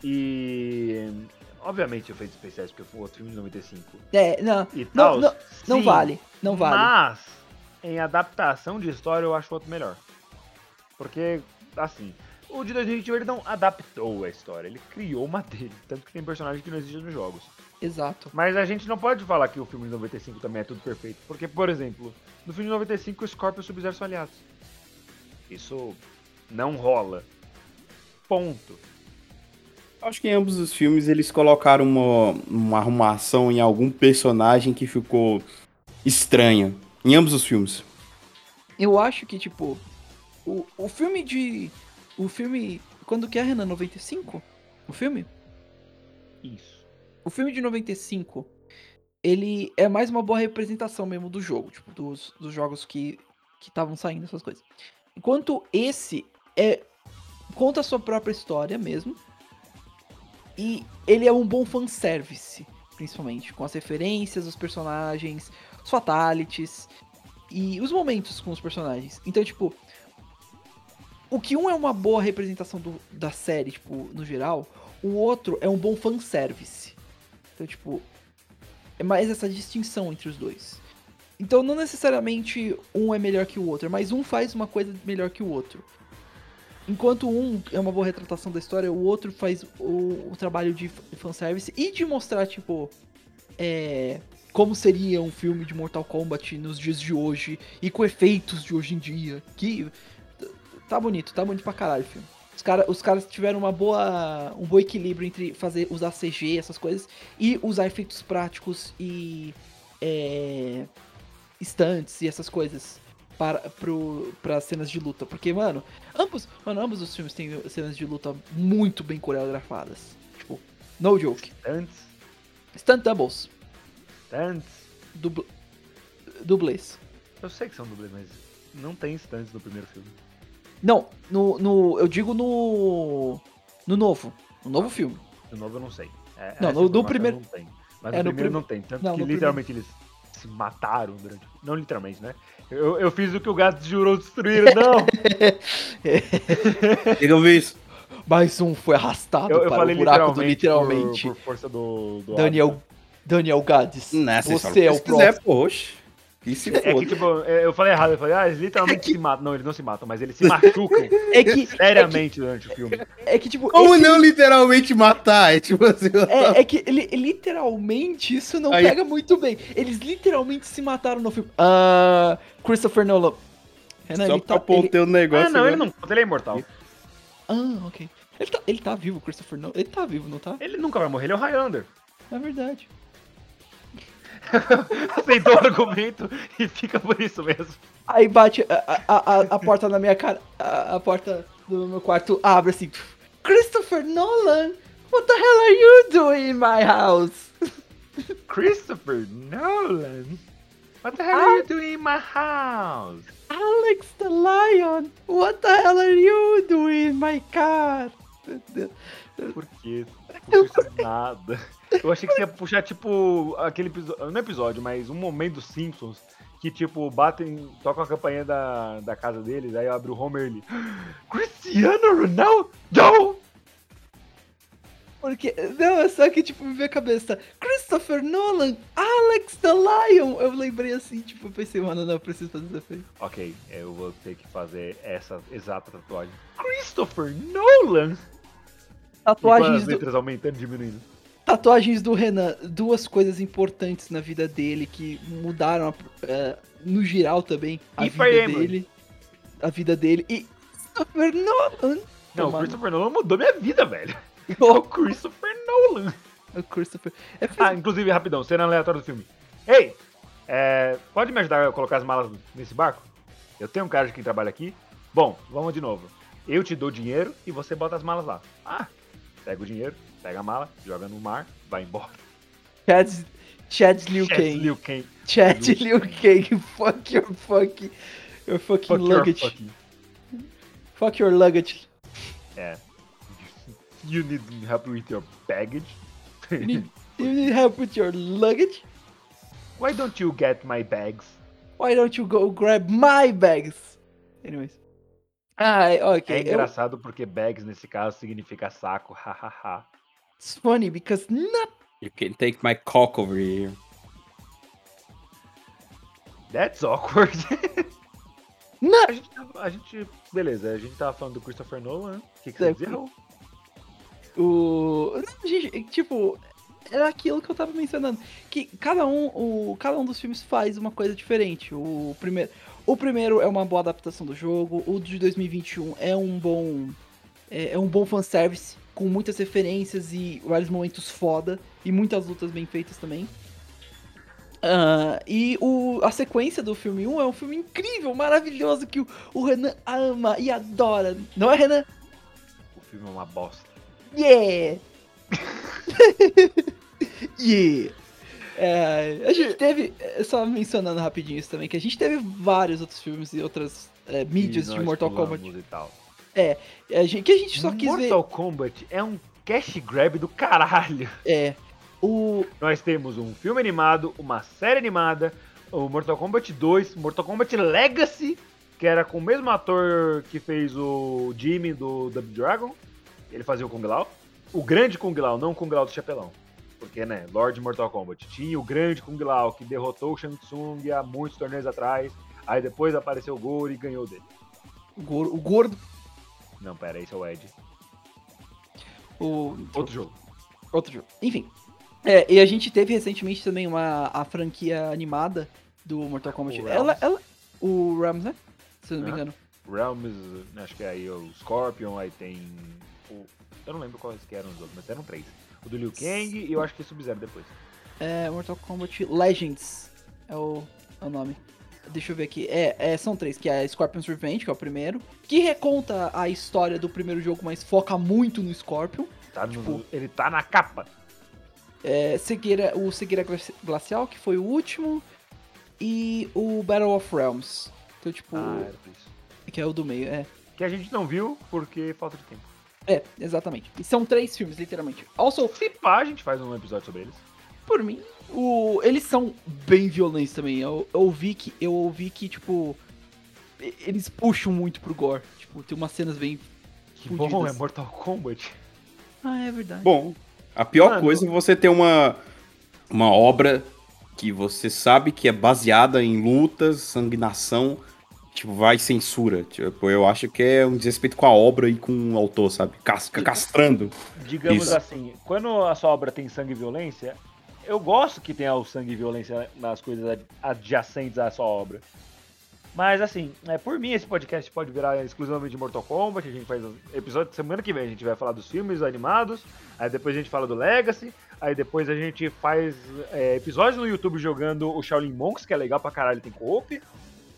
e. Obviamente efeitos especiais, porque foi outro filme de 95 é, não, e não, tal. não, não sim, vale. Não vale. Mas, em adaptação de história, eu acho outro melhor. Porque, assim, o de 2021 ele não adaptou a história, ele criou uma dele. Tanto que tem personagem que não existe nos jogos. Exato. Mas a gente não pode falar que o filme de 95 também é tudo perfeito. Porque, por exemplo, no filme de 95 o Scorpio e o Sub-Zero são aliados. Isso não rola. Ponto. Acho que em ambos os filmes eles colocaram uma, uma arrumação em algum personagem que ficou estranha. Em ambos os filmes. Eu acho que, tipo, o, o filme de. O filme. Quando que é, Renan? 95? O filme? Isso. O filme de 95, ele é mais uma boa representação mesmo do jogo, tipo, dos, dos jogos que estavam saindo, essas coisas. Enquanto esse é. conta a sua própria história mesmo. E ele é um bom fanservice, principalmente, com as referências, os personagens, os fatalities e os momentos com os personagens. Então, tipo, o que um é uma boa representação do- da série, tipo, no geral, o outro é um bom fanservice. Então, tipo, é mais essa distinção entre os dois. Então, não necessariamente um é melhor que o outro, mas um faz uma coisa melhor que o outro. Enquanto um é uma boa retratação da história, o outro faz o, o trabalho de fanservice e de mostrar, tipo, é, como seria um filme de Mortal Kombat nos dias de hoje e com efeitos de hoje em dia. Que tá bonito, tá bonito pra caralho o filme. Os, cara, os caras tiveram uma boa, um bom equilíbrio entre fazer usar CG, essas coisas, e usar efeitos práticos e é, stunts e essas coisas para pro, pra cenas de luta. Porque, mano, ambos, mano, ambos os filmes têm cenas de luta muito bem coreografadas. Tipo, no joke. Antes, Stunt doubles. antes. Dubl... Dublês. Eu sei que são dublês, mas não tem instantes no primeiro filme. Não, no, no. Eu digo no. No novo. No novo filme. No novo eu não sei. É, Não, no- primeiro- Não tem. Mas É, no primeiro prim- não tem. Tanto Não, que literalmente eles se mataram durante. Não literalmente, né? Eu, eu fiz o que o gato jurou destruir, não! O que que eu vi isso? Mais um foi arrastado Eu, eu para falei o buraco do literalmente. Por, por força do. do Daniel. Daniel Gades. Nessa você é o Se quiser, próximo. poxa. Que se É que, foda. tipo, eu falei errado. Eu falei, ah, eles literalmente se matam. Não, eles não se matam, mas eles se machucam É que. seriamente durante o filme. É que, tipo. Como esse- não literalmente matar? É tipo assim. É, é que ele, literalmente isso não Aí- pega muito bem. Eles literalmente se mataram no filme. Ah. Christopher Nolan. Renan, Só ele pra tá. Ele... o teu negócio. Ah, não, agora. ele não ele é imortal. Ah, ok. Ele tá, ele tá vivo, Christopher Nolan. Ele tá vivo, não tá? Ele nunca vai morrer, ele é o Highlander. É verdade. Aceitou o argumento e fica por isso mesmo. Aí bate a, a, a, porta na minha cara. A, a porta do meu quarto abre assim. Christopher Nolan? What the hell are you doing in my house? Christopher Nolan? What the hell are you doing in my house? Alex the Lion? What the hell are you doing in my car? Por quê? Não nada. Eu achei que você ia puxar, tipo, aquele episódio. Não episódio, mas um momento dos Simpsons. Que, tipo, batem, tocam a campanha da, da casa deles, aí abre o Homer e ele. Cristiano Ronaldo! Porque, não, é só que, tipo, me veio a cabeça. Christopher Nolan, Alex the Lion. Eu lembrei assim, tipo, eu pensei, mano, não, eu preciso fazer efeito. Ok, eu vou ter que fazer essa exata tatuagem. Christopher Nolan! E com Tatuagens as do, letras aumentando e diminuindo. Tatuagens do Renan. Duas coisas importantes na vida dele que mudaram, é, no geral também, a E vida Emblem. dele. A vida dele. E Christopher Nolan. Não, Tomando. Christopher Nolan mudou minha vida, velho. É o Christopher Nolan. O Christopher. É, Ah, inclusive, rapidão, cena aleatória do filme. Ei, é, pode me ajudar a colocar as malas nesse barco? Eu tenho um cara de quem trabalha aqui. Bom, vamos de novo. Eu te dou dinheiro e você bota as malas lá. Ah, pega o dinheiro, pega a mala, joga no mar, vai embora. Chad, Chad Liu Kang. Liu Kang. Chat Liu Kang, fuck your fucking, your fucking Fuck your luggage. fucking- Fuck your luggage. É. You need help with your baggage? You need, you need help with your luggage? Why don't you get my bags? Why don't you go grab my bags? Anyways. Ah, ok. É eu- engraçado porque bags nesse caso significa saco, hahaha. It's funny because not You can take my cock over here. That's awkward. not a, gente, a gente. Beleza, a gente tava falando do Christopher Nolan. né? O que, que você É? Raul? o. Não, gente, tipo, era aquilo que eu tava mencionando. Que cada um, o, cada um dos filmes faz uma coisa diferente. O primeiro, o primeiro é uma boa adaptação do jogo. O de 2021 é um bom. É, é um bom fanservice, com muitas referências e vários momentos foda. E muitas lutas bem feitas também. Ah, e o, a sequência do filme 1 é um filme incrível, maravilhoso, que o, o Renan ama e adora. Não é, Renan? O filme é uma bosta. Yeah! yeah! É, a gente teve, é, só mencionando rapidinho isso também, que a gente teve vários outros filmes e outras é, mídias E de Mortal Kombat. E tal. A gente, que a gente só quis Mortal Kombat é um cash grab do caralho. ver. É. O. Nós temos um filme animado, uma série animada, o Mortal Kombat 2, Mortal Kombat Legacy, que era com o mesmo ator que fez o Jimmy do Double Dragon. Ele fazia o Kung Lao. O grande Kung Lao, não o Kung Lao do Chapelão. Porque, né, Lord Mortal Kombat. Tinha o grande Kung Lao que derrotou o Shang Tsung há muitos torneios atrás. Aí depois apareceu o Goro e ganhou dele. O gordo. O, gordo, Não, pera, esse é o Ed. o Outro jogo. outro jogo. Enfim. É, e a gente teve recentemente também uma a franquia animada do Mortal Kombat. O ela, Realms. ela. O Rams, né? Se eu não me engano. Realms, acho que é aí o Scorpion, aí tem o... Eu não lembro quais que eram os outros, mas eram três. O do Liu Kang e eu acho que Sub-Zero depois. É Mortal Kombat Legends é o, é o nome. Deixa eu ver aqui. É, é, são três, que é Scorpion's Revenge, que é o primeiro. Que reconta a história do primeiro jogo, mas foca muito no Scorpion. Tá no- Tipo- ele tá na capa. É, Cegueira, o Cegueira Glaci- Glacial, que foi o último. E o Battle of Realms. Então, tipo, Ah, era isso. que é o do meio, é. Que a gente não viu porque falta de tempo. É, exatamente. E são três filmes, literalmente. Also, Se pá, a gente faz um episódio sobre eles. por mim, o, eles são bem violentos também. Eu, eu ouvi que, eu ouvi que, tipo, eles puxam muito pro gore. Tipo, tem umas cenas bem. Que Fudidas. bom, é Mortal Kombat. Ah, é verdade. Bom, a pior Mano. coisa é você ter uma, uma obra que você sabe que é baseada em lutas, sanguinação, tipo, vai censura. Tipo, eu acho que é um desrespeito com a obra e com o autor, sabe? Cas- Fica castrando. Digamos Isso. assim, quando a sua obra tem sangue e violência, eu gosto que tenha o sangue e violência nas coisas ad- adjacentes à sua obra. Mas assim, é, por mim esse podcast pode virar exclusivamente de Mortal Kombat. A gente faz um episódio semana que vem. A gente vai falar dos filmes animados. Aí depois a gente fala do Legacy. Aí depois a gente faz é, episódios no YouTube jogando o Shaolin Monks, que é legal pra caralho, tem co-op.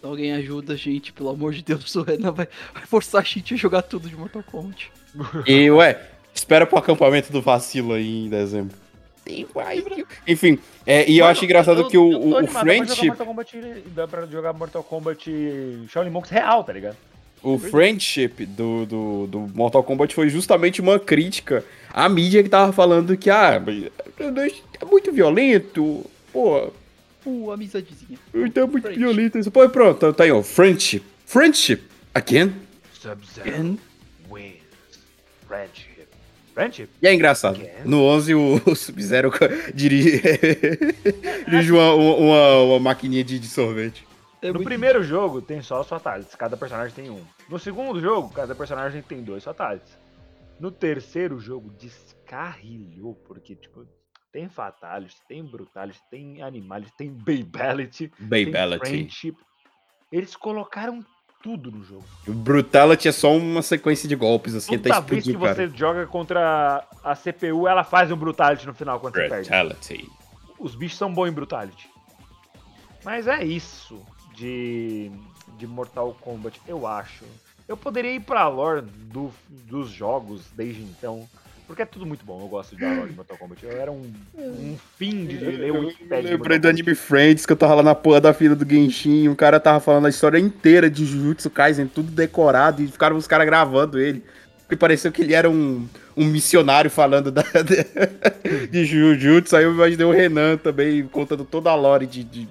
Alguém ajuda a gente, pelo amor de Deus. O Renan vai, vai forçar a gente a jogar tudo de Mortal Kombat. E, ué, espera pro acampamento do vacilo aí em dezembro. Enfim, é, e eu Mano, acho engraçado eu- que o, o, o animado, dá pra jogar friendship, Mortal Kombat- Dá pra jogar Mortal Kombat Shaolin Monks real, tá ligado? o friendship do, do, do Mortal Kombat foi justamente uma crítica à mídia que tava falando que, ah, mas é muito violento, pô, Uh, amizadezinha. então é muito Friendship. violento. isso. Pô, pronto, tá aí, ó, friendship. Friendship, again. Sub-Zero wins. Friendship. Friendship? E é engraçado. Again? No 11, o, o Sub-Zero dirige, dirige uma, uma, uma maquininha de, de sorvete. É no primeiro jogo tem só os fatalities, cada personagem tem um. No segundo jogo, cada personagem tem dois fatalities. No terceiro jogo, descarrilhou, porque, tipo, tem fatalities, tem brutalities, tem animais, tem babality, tem friendship. Eles colocaram tudo no jogo. O Brutality é só uma sequência de golpes, assim, até Toda vez que explodir, cara. você joga contra a CPU, ela faz um brutality no final quando você perde. Brutality. os bichos são bons em Brutality. Mas é isso de, de Mortal Kombat, eu acho. Eu poderia ir pra lore do, dos jogos desde então, porque é tudo muito bom. Eu gosto da lore de Mortal Kombat. Eu era um, um fim de ler o Eu Wikipedia. de lembrei do Anime Friends, que eu tava lá na porra da fila do Genshin, o cara tava falando a história inteira de Jujutsu Kaisen, tudo decorado, e ficaram os caras gravando ele. Porque pareceu que ele era um, um missionário falando da, de, de Jujutsu, aí eu imaginei o Renan também contando toda a lore de, de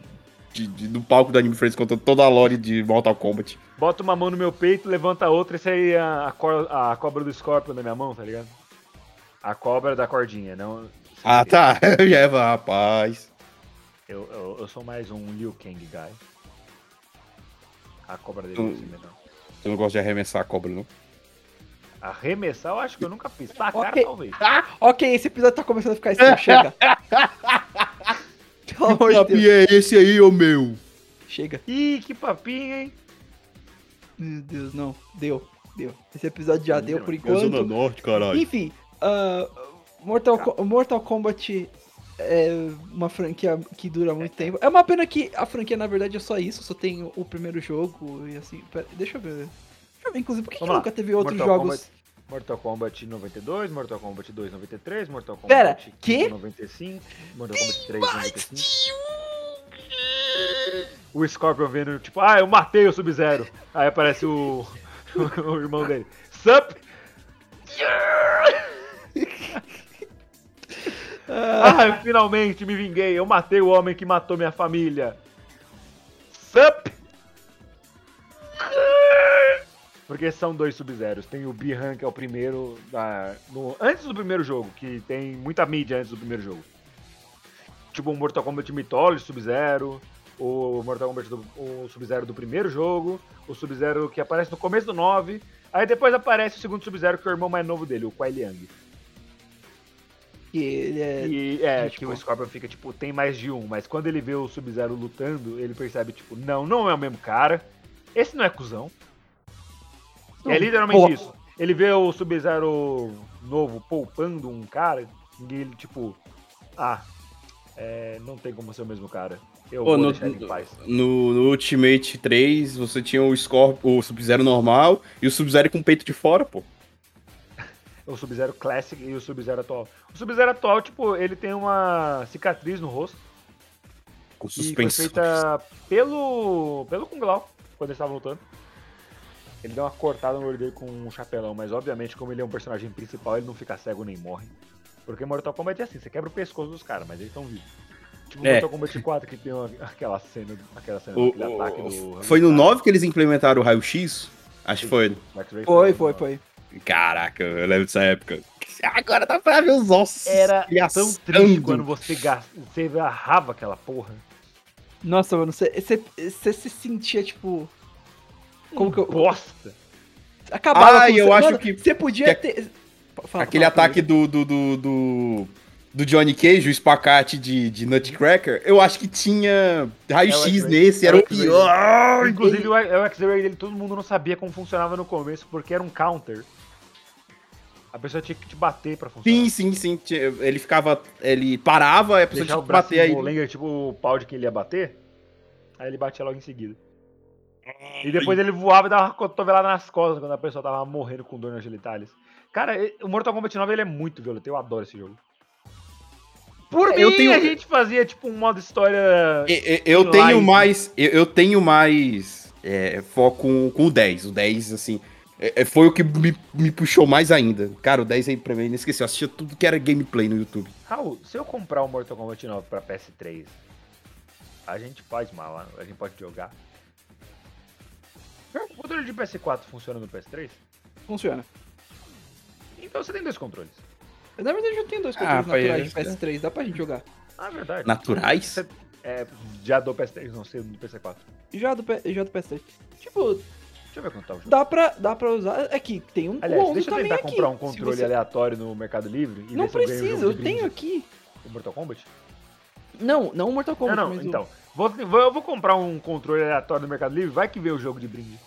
de- de- do palco do Anime Friends contando toda a lore de Mortal Kombat. Bota uma mão no meu peito, levanta a outra, esse aí é a, co- a cobra do Scorpion na minha mão, tá ligado? A cobra da cordinha, não. Ah, tá. Eva, rapaz. Eu, eu, eu sou mais um Liu Kang guy. A cobra dele Hum. é assim melhor. Eu não gosto de arremessar a cobra, não. Arremessar, eu acho que eu nunca fiz. Tacar, Ok. talvez. Ok, esse episódio tá começando a ficar estranho, chega. Pelo amor de Deus. é esse aí, ô meu? Chega. Ih, que papinho, hein? Meu Deus, não. Deu, deu. Esse episódio já deu por É Zona enquanto. Norte, caralho. Enfim, ah, Mortal, Co- Mortal Kombat é uma franquia que dura muito tempo. É uma pena que a franquia, na verdade, é só isso. Só tem o primeiro jogo e assim. pera- deixa eu ver. Inclusive, por que, que nunca teve outros Mortal jogos? Kombat, Mortal Kombat 92, Mortal Kombat 2 93, Mortal Kombat Pera, que? 95, Mortal Kombat 3 95. O Scorpion vendo, tipo, ah, eu matei o Sub-Zero. Aí aparece o, o irmão dele. Sup? Ah, eu finalmente me vinguei. Eu matei o homem que matou minha família. Sup? Porque são dois Sub-Zeros. Tem o Bihan, que é o primeiro. Da, no, antes do primeiro jogo, que tem muita mídia antes do primeiro jogo. Tipo o Mortal Kombat Mythology Sub-Zero. O Mortal Kombat o Sub-Zero do primeiro jogo. O Sub-Zero que aparece no começo do 9. Aí depois aparece o segundo Sub-Zero, que é o irmão mais novo dele, o Kuai Liang. Que ele é. E é, gente que o. Scorpion fica, tipo, tem mais de um, mas quando ele vê o Sub-Zero lutando, ele percebe, tipo, não, não é o mesmo cara. Esse não é cuzão. é literalmente Boa. isso. Ele vê o Sub-Zero novo poupando um cara, e ele, tipo, ah, é, não tem como ser o mesmo cara. Eu Pô, vou no, deixar ele em paz. no- no Ultimate 3, você tinha o o Sub-Zero normal e o Sub-Zero com o peito de fora, pô. O Sub-Zero Classic e o Sub-Zero atual. O Sub-Zero atual, tipo, ele tem uma cicatriz no rosto. Com foi suspensão. feita pelo, pelo Kung Lao, quando eles estavam lutando. Ele deu uma cortada no olho dele com um chapelão, mas obviamente, como ele é um personagem principal, ele não fica cego nem morre. Porque Mortal Kombat é assim, você quebra o pescoço dos caras, mas eles estão vivos. Tipo É. Mortal Kombat 4, que tem uma- aquela cena, aquela cena O- daquele ataque o- do... foi no do 9 que eles implementaram o raio-x? Acho que foi. Foi, foi, foi. Caraca, eu lembro dessa época. Agora dá pra ver os ossos. Era tão triste quando você, você agarrava aquela porra. Nossa, mano, você você se sentia, tipo. Como que eu. Bosta! Acabava Ah, com eu você. acho Mano, que- Você podia que a- ter. Fala, Aquele fala, ataque do, do, do, do, do Johnny Cage, o espacate de, de Nutcracker, eu acho que tinha É raio-x X-Ray. nesse, É era o X-Ray. pior. Inclusive, o o X-Ray dele, todo mundo não sabia como funcionava no começo, porque era um counter. A pessoa tinha que te bater pra funcionar. Sim, sim, sim. Ele ficava. Ele parava, aí a pessoa Deixar tinha o que bater aí. molenga, tipo o pau de quem ele ia bater. Aí ele batia logo em seguida. E depois ele voava e dava uma cotovelada nas costas quando a pessoa tava morrendo com dor nas genitales. Cara, e- o Mortal Kombat 9 ele é muito violento, eu adoro esse jogo. Por mim, Eu tenho- a gente fazia tipo um modo história. E- e- Eu Em tenho mais. Eu, eu tenho mais é, foco com, com o 10. O 10, assim. É- é, foi o que me, me puxou mais ainda. Cara, o 10 aí pra mim, não esqueci. Eu assistia tudo que era gameplay no YouTube. Raul, se eu comprar o Mortal Kombat 9 pra PS3, a gente pode malar, a gente pode jogar. O controle de PS4 funciona no PS3? Funciona. Então você tem dois controles. Na verdade, eu tenho dois Ah, controles naturais de é- PS3, dá pra gente jogar. Ah, é verdade. Naturais? Você- é, já do PS3, não sei, do PC4. Já do, já do PS3. Tipo, Deixa eu ver quanto tá o jogo. dá pra, dá pra usar. É que tem um Aliás, deixa eu também tentar aqui. comprar um controle você- aleatório no Mercado Livre e Não ver se eu ganho um precisa, jogo eu de tenho aqui. O Mortal Kombat? Não, não o Mortal Kombat, não, não, então. Vou, vou- eu vou comprar um controle aleatório no Mercado Livre, vai que vê o jogo de brinde.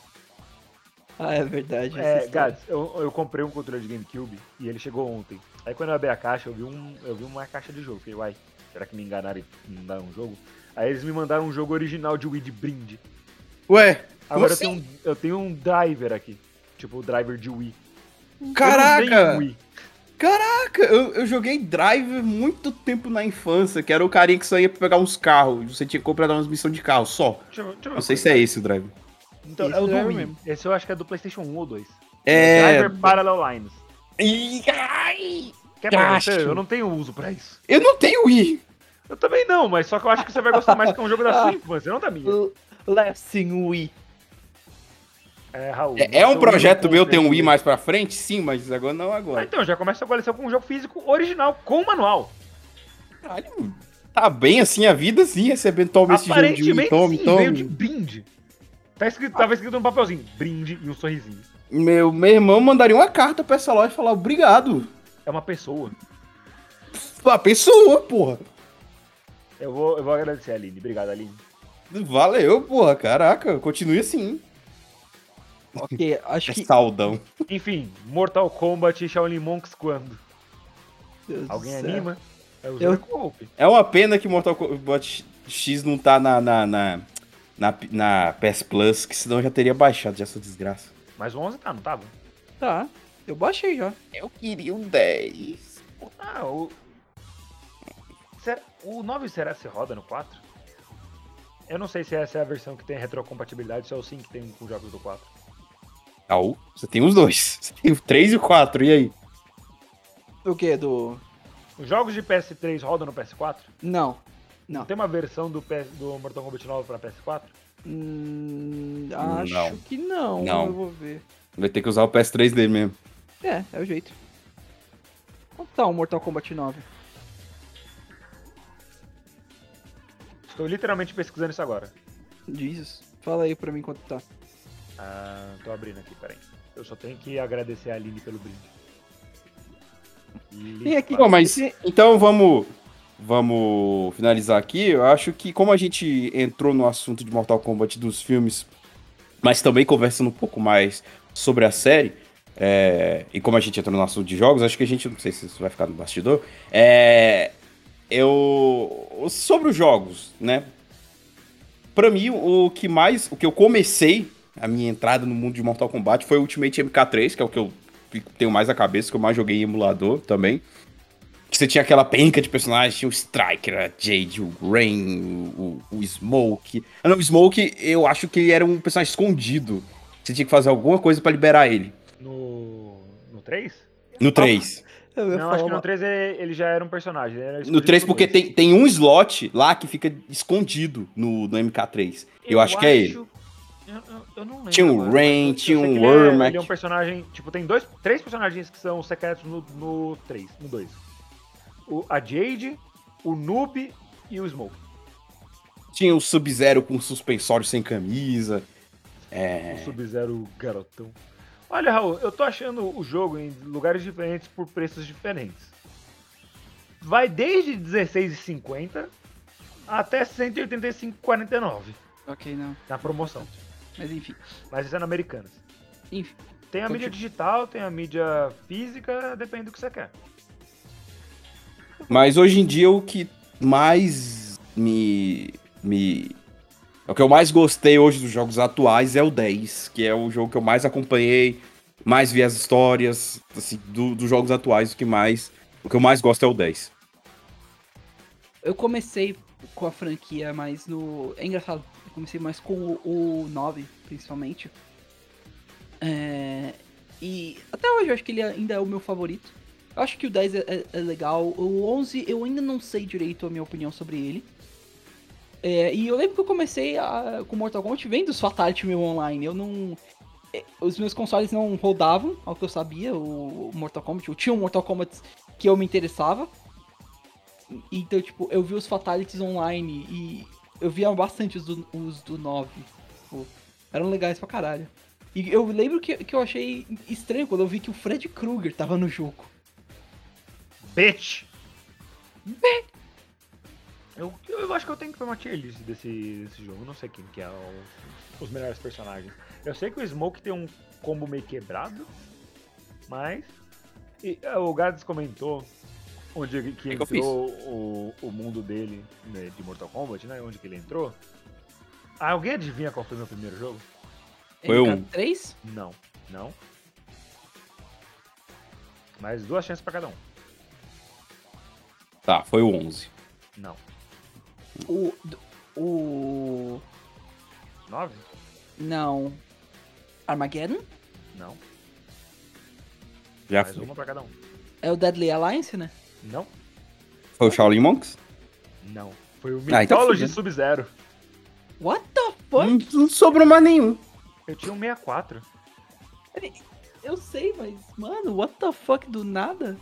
Ah, é verdade. É. Gads, eu, eu comprei um controle de GameCube e ele chegou ontem. Aí quando eu abri a caixa, eu vi, um, eu vi uma caixa de jogo. Fiquei, uai, será que me enganaram e me mandaram um jogo? Aí eles me mandaram um jogo original de Wii de brinde. Ué, Agora eu, tenho um, eu tenho um driver aqui. Tipo, o driver de Wii. Caraca! Wii. Caraca, eu, eu joguei Driver muito tempo na infância, que era o carinha que só ia pegar uns carros. Você tinha que comprar umas missões de carro só. Deixa eu, deixa eu Não sei se é esse o Driver. Então, Esse é o do driver Wii. mesmo. Esse eu acho que é do PlayStation 1 ou 2. É. Driver Parallel Lines. Ai, Quer pra você? Eu não tenho uso pra isso. Eu não tenho Wii. Eu também não, mas só que eu acho que você vai gostar mais que é um jogo da sua infância, não da minha. L- Lesson Wii. É, Raul. É, é um projeto meu ter um Wii mais pra frente? Sim, mas agora não Ah, agora. então, já começa a coleção com um jogo físico original, com manual. Caralho, tá bem assim a vida, sim, recebendo toma esse jogo de Wii, tome, sim, veio de tome. brinde. Tá escrito, tava escrito num papelzinho, brinde e um sorrisinho. Meu, meu irmão mandaria uma carta pra essa loja e falar obrigado. É uma pessoa. A pessoa, porra. Eu vou, eu vou agradecer a Aline. Obrigado, Aline. Valeu, porra, caraca, continue assim. Ok, acho É que. saudão. Enfim, Mortal Kombat e Shaolin Monks quando? Deus do Alguém céu. anima? É o Eu-. É uma pena que Mortal Kombat X não tá na, na, na, na, na PS Plus, que senão eu já teria baixado já essa desgraça. Mas o 11 tá, não tava? Tá, eu baixei já. Eu queria um 10. Ah, o... Será... O 9 será se roda no 4? Eu não sei se essa é a versão que tem retrocompatibilidade, se é o 5 que tem com jogos do 4. Au, você tem os dois. Você tem o 3 e o 4, e aí? O que? Do. Os jogos de PS3 rodam no PS4? Não. Não. Tem uma versão do, PS... do Mortal Kombat 9 pra PS4? Hum, acho Não. que não. Não. Eu vou ver. Vai ter que usar o PS3 dele mesmo. É, é o jeito. Quanto tá o Mortal Kombat 9? Estou literalmente pesquisando isso agora. Jesus. Fala aí pra mim quanto tá. Ah, tô abrindo aqui, peraí. Eu só tenho que agradecer a Aline pelo brinde. Tem aqui. Bom, mas então vamos vamos finalizar aqui. Eu acho que como a gente entrou no assunto de Mortal Kombat dos filmes, mas também conversando um pouco mais sobre a série, é, e como a gente entrou no assunto de jogos, acho que a gente não sei se isso vai ficar no bastidor. É, eu sobre os jogos, né? Pra mim, o que mais, o que eu comecei a minha entrada no mundo de Mortal Kombat foi o Ultimate MK3, que é o que eu tenho mais a cabeça, que eu mais joguei em emulador também. Que você tinha aquela penca de personagens, tinha o Striker, a Jade, o Rain, o, o Smoke. Ah, não, o Smoke, eu acho que ele era um personagem escondido. Você tinha que fazer alguma coisa pra liberar ele. No. No 3? No 3. Eu ia Não, falar acho que no uma- 3 é- ele já era um personagem. ele era No escondido 3, no porque tem, tem um slot lá que fica escondido no, no MK3. Eu, acho que é ele. Eu, eu- eu não lembro. Tinha um agora, Rain, tinha um ele é-. Ele é um personagem. Tipo, tem dois, três personagens que são secretos no, no 3, no 2. O, a Jade, o Noob e o Smoke. Tinha o Sub-Zero com suspensório sem camisa. É. O Sub-Zero garotão. Olha, Raul, eu tô achando o jogo em lugares diferentes por preços diferentes. Vai desde R$16,50 até R$185,49 Ok, não. na promoção. Mas enfim. Mas isso é na Americanas. Enfim. Tem a mídia Continua. digital, tem a mídia física, depende do que você quer. Mas hoje em dia o que mais me. me. O que eu mais gostei hoje dos jogos atuais é o 10, que é o jogo que eu mais acompanhei, mais vi as histórias, assim, do- dos jogos atuais, o que mais. O que eu mais gosto é o 10. Eu comecei com a franquia mais no. É engraçado, comecei mais com o, o 9, principalmente. É, E até hoje eu acho que ele ainda é o meu favorito. Eu acho que o 10 é, é- é legal. O 11 eu ainda não sei direito a minha opinião sobre ele. É, e eu lembro que eu comecei a- com Mortal Kombat vendo os Fatality meu online. Eu não. é, Os meus consoles não rodavam, ao que eu sabia, o Mortal Kombat. Eu tinha um Mortal Kombat que eu me interessava. Então, tipo, eu vi os Fatalities online e eu via bastante os do, os do 9. Tipo, eram legais pra caralho. E eu lembro que, que eu achei estranho quando eu vi que o Fred Krueger tava no jogo. Bitch! Eu, eu acho que eu tenho que ver uma tier list desse, desse jogo. Eu não sei quem que é o- os melhores personagens. Eu sei que o Smoke tem um combo meio quebrado, mas. e, é, o Gads comentou onde que eu entrou o, o mundo dele né, de Mortal Kombat, né? Onde que ele entrou. Ah, alguém adivinha qual foi o meu primeiro jogo? Foi um. MK3? Não. Não. Mas duas chances pra cada um. Tá, foi o 11. Não. O. O. Nove? Não. Armageddon? Não. Já Mais foi. uma pra cada um. É o Deadly Alliance, né? Não. Foi o Shaolin Monks? Não. Foi o Ah, então Mythology fudeu. Sub-Zero. What the fuck? Não, não sobrou mais nenhum. Eu tinha um 64. Eu sei, mas, mano, what the fuck do nada?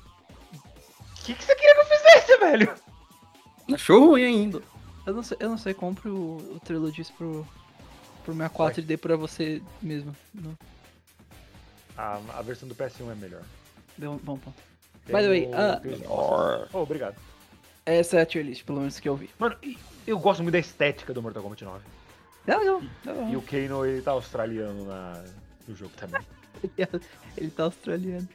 O que, que você queria que eu fizesse, velho? Achou ruim ainda. Eu não sei, eu não sei, compre o, o Trilogies pro, pro 64 e dê pra você mesmo. Não, A, a versão do PS1 é melhor. deu um bom ponto. By the way, bosses. Oh, obrigado. Essa é a tier list, pelo menos que eu vi. Mano, eu gosto muito da estética do Mortal Kombat 9. É legal, é legal. E o Kano, ele tá australiano na, no jogo também. Ele tá australiano.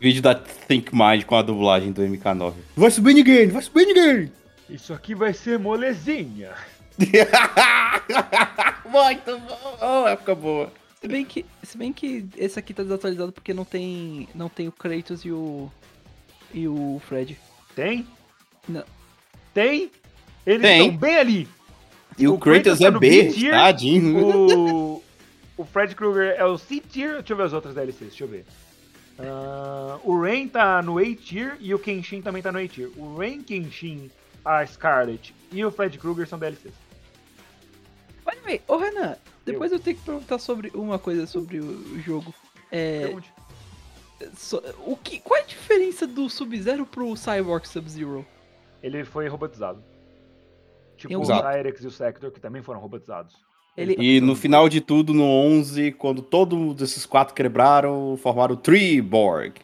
Vídeo da Think Mind com a dublagem do MK9. Vai subir ninguém, vai subir ninguém. Isso aqui vai ser molezinha. Muito bom. Oh, época boa. Se bem que, se bem que esse aqui tá desatualizado porque não tem, não tem o Kratos e o e o Fred. Tem? Não. Tem? Eles Tem. estão bem ali. E o, O Kratos Kratos tá é B, tadinho. O, o Fred Krueger é o C-Tier. Deixa eu ver as outras DLCs, deixa eu ver. Ah, o Rain tá no A-Tier e o Kenshin também tá no A-Tier. O Rain, Kenshin, a Scarlet e o Fred Krueger são DLCs. By the way, ô Renan, depois eu. tenho que perguntar sobre uma coisa sobre o, o jogo. É, Pergunte. O que, qual é a diferença do Sub-Zero pro Cyborg Sub-Zero? Ele foi robotizado. Tipo o Cyrex e o Sector, que também foram robotizados. Ele- E no final de tudo, no 11, quando todos esses quatro quebraram, formaram o Treeborg,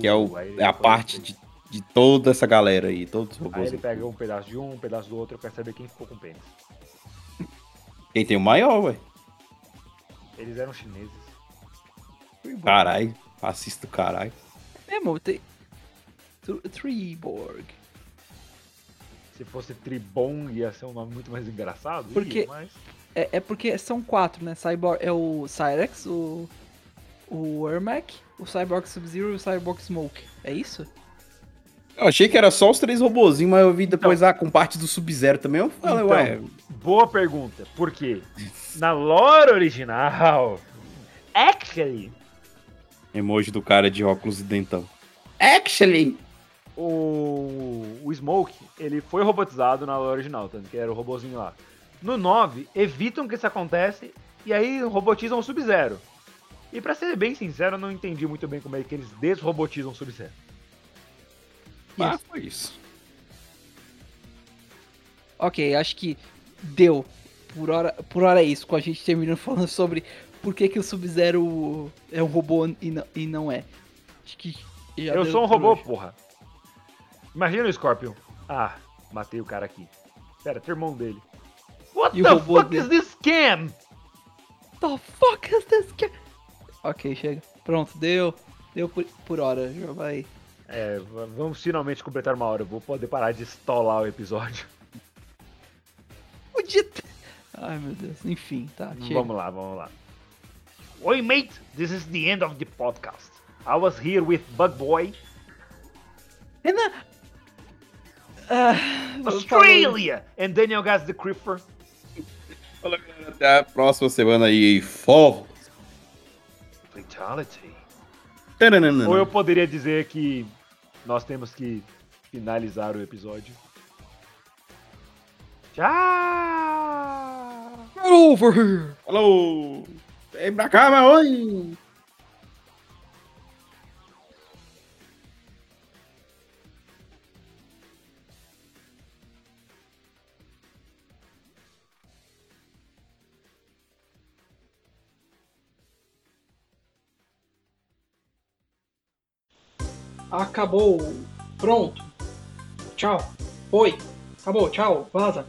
que é, o, Uh, aí é a parte de, de toda essa galera aí, todos os Aí robôs. ele pega um pedaço de um, um pedaço do outro pra saber quem ficou com pênis. Quem tem o maior, ué? Eles eram chineses. Caralho, assista o caralho. Mesmo, tem. Tr- Treeborg. Se fosse Tribon, ia ser um nome muito mais engraçado. Porque- Ia, mas... É, é porque são quatro, né? Cyborg é o Cyrex, o. O Ermac, o Cyborg Sub-Zero e o Cyborg Smoke. É isso? Eu achei que era só os três robozinhos, mas eu vi depois, ah, com parte do Sub-Zero também. Eu falei, Então, ué, Boa pergunta. Por quê? Na lore original, actually, emoji do cara de óculos e dentão. Actually. o, o Smoke, ele foi robotizado na original, tanto que era o robozinho lá. No 9, evitam que isso acontece e aí robotizam o Sub-Zero. E pra ser bem sincero, eu não entendi muito bem como é que eles desrobotizam o Sub-Zero. Ah, foi isso. Ok, acho que deu. Por hora, por hora é isso, com a gente terminando falando sobre por que, que o Sub-Zero é um robô e não, e não é. Eu sou um robô, hoje. porra. Imagina o Scorpion. Ah, matei o cara aqui. Pera, tem o irmão dele. What E o the fuck dele? is this scam? The fuck is this guy? Ok, chega. Pronto, deu. Deu por, por hora. Já vai. É, vamos finalmente completar uma hora. Eu vou poder parar de estolar o episódio. Podia ter- Ai meu Deus. Enfim, tá. Chega. Vamos lá, vamos lá. Oi, mate. This is the end of the podcast. I was here with Bug Boy, Renan! Ah, vamos Australia, and Daniel Gas the Creeper. Fala, galera, até a próxima semana aí. Fogo. Fatality. Tananana. Ou eu poderia dizer que nós temos que finalizar o episódio. Tchau! Get over here! Falou! Vem pra cá, mas oi! Acabou. Pronto. Tchau. Oi. Acabou. Tchau. Vaza.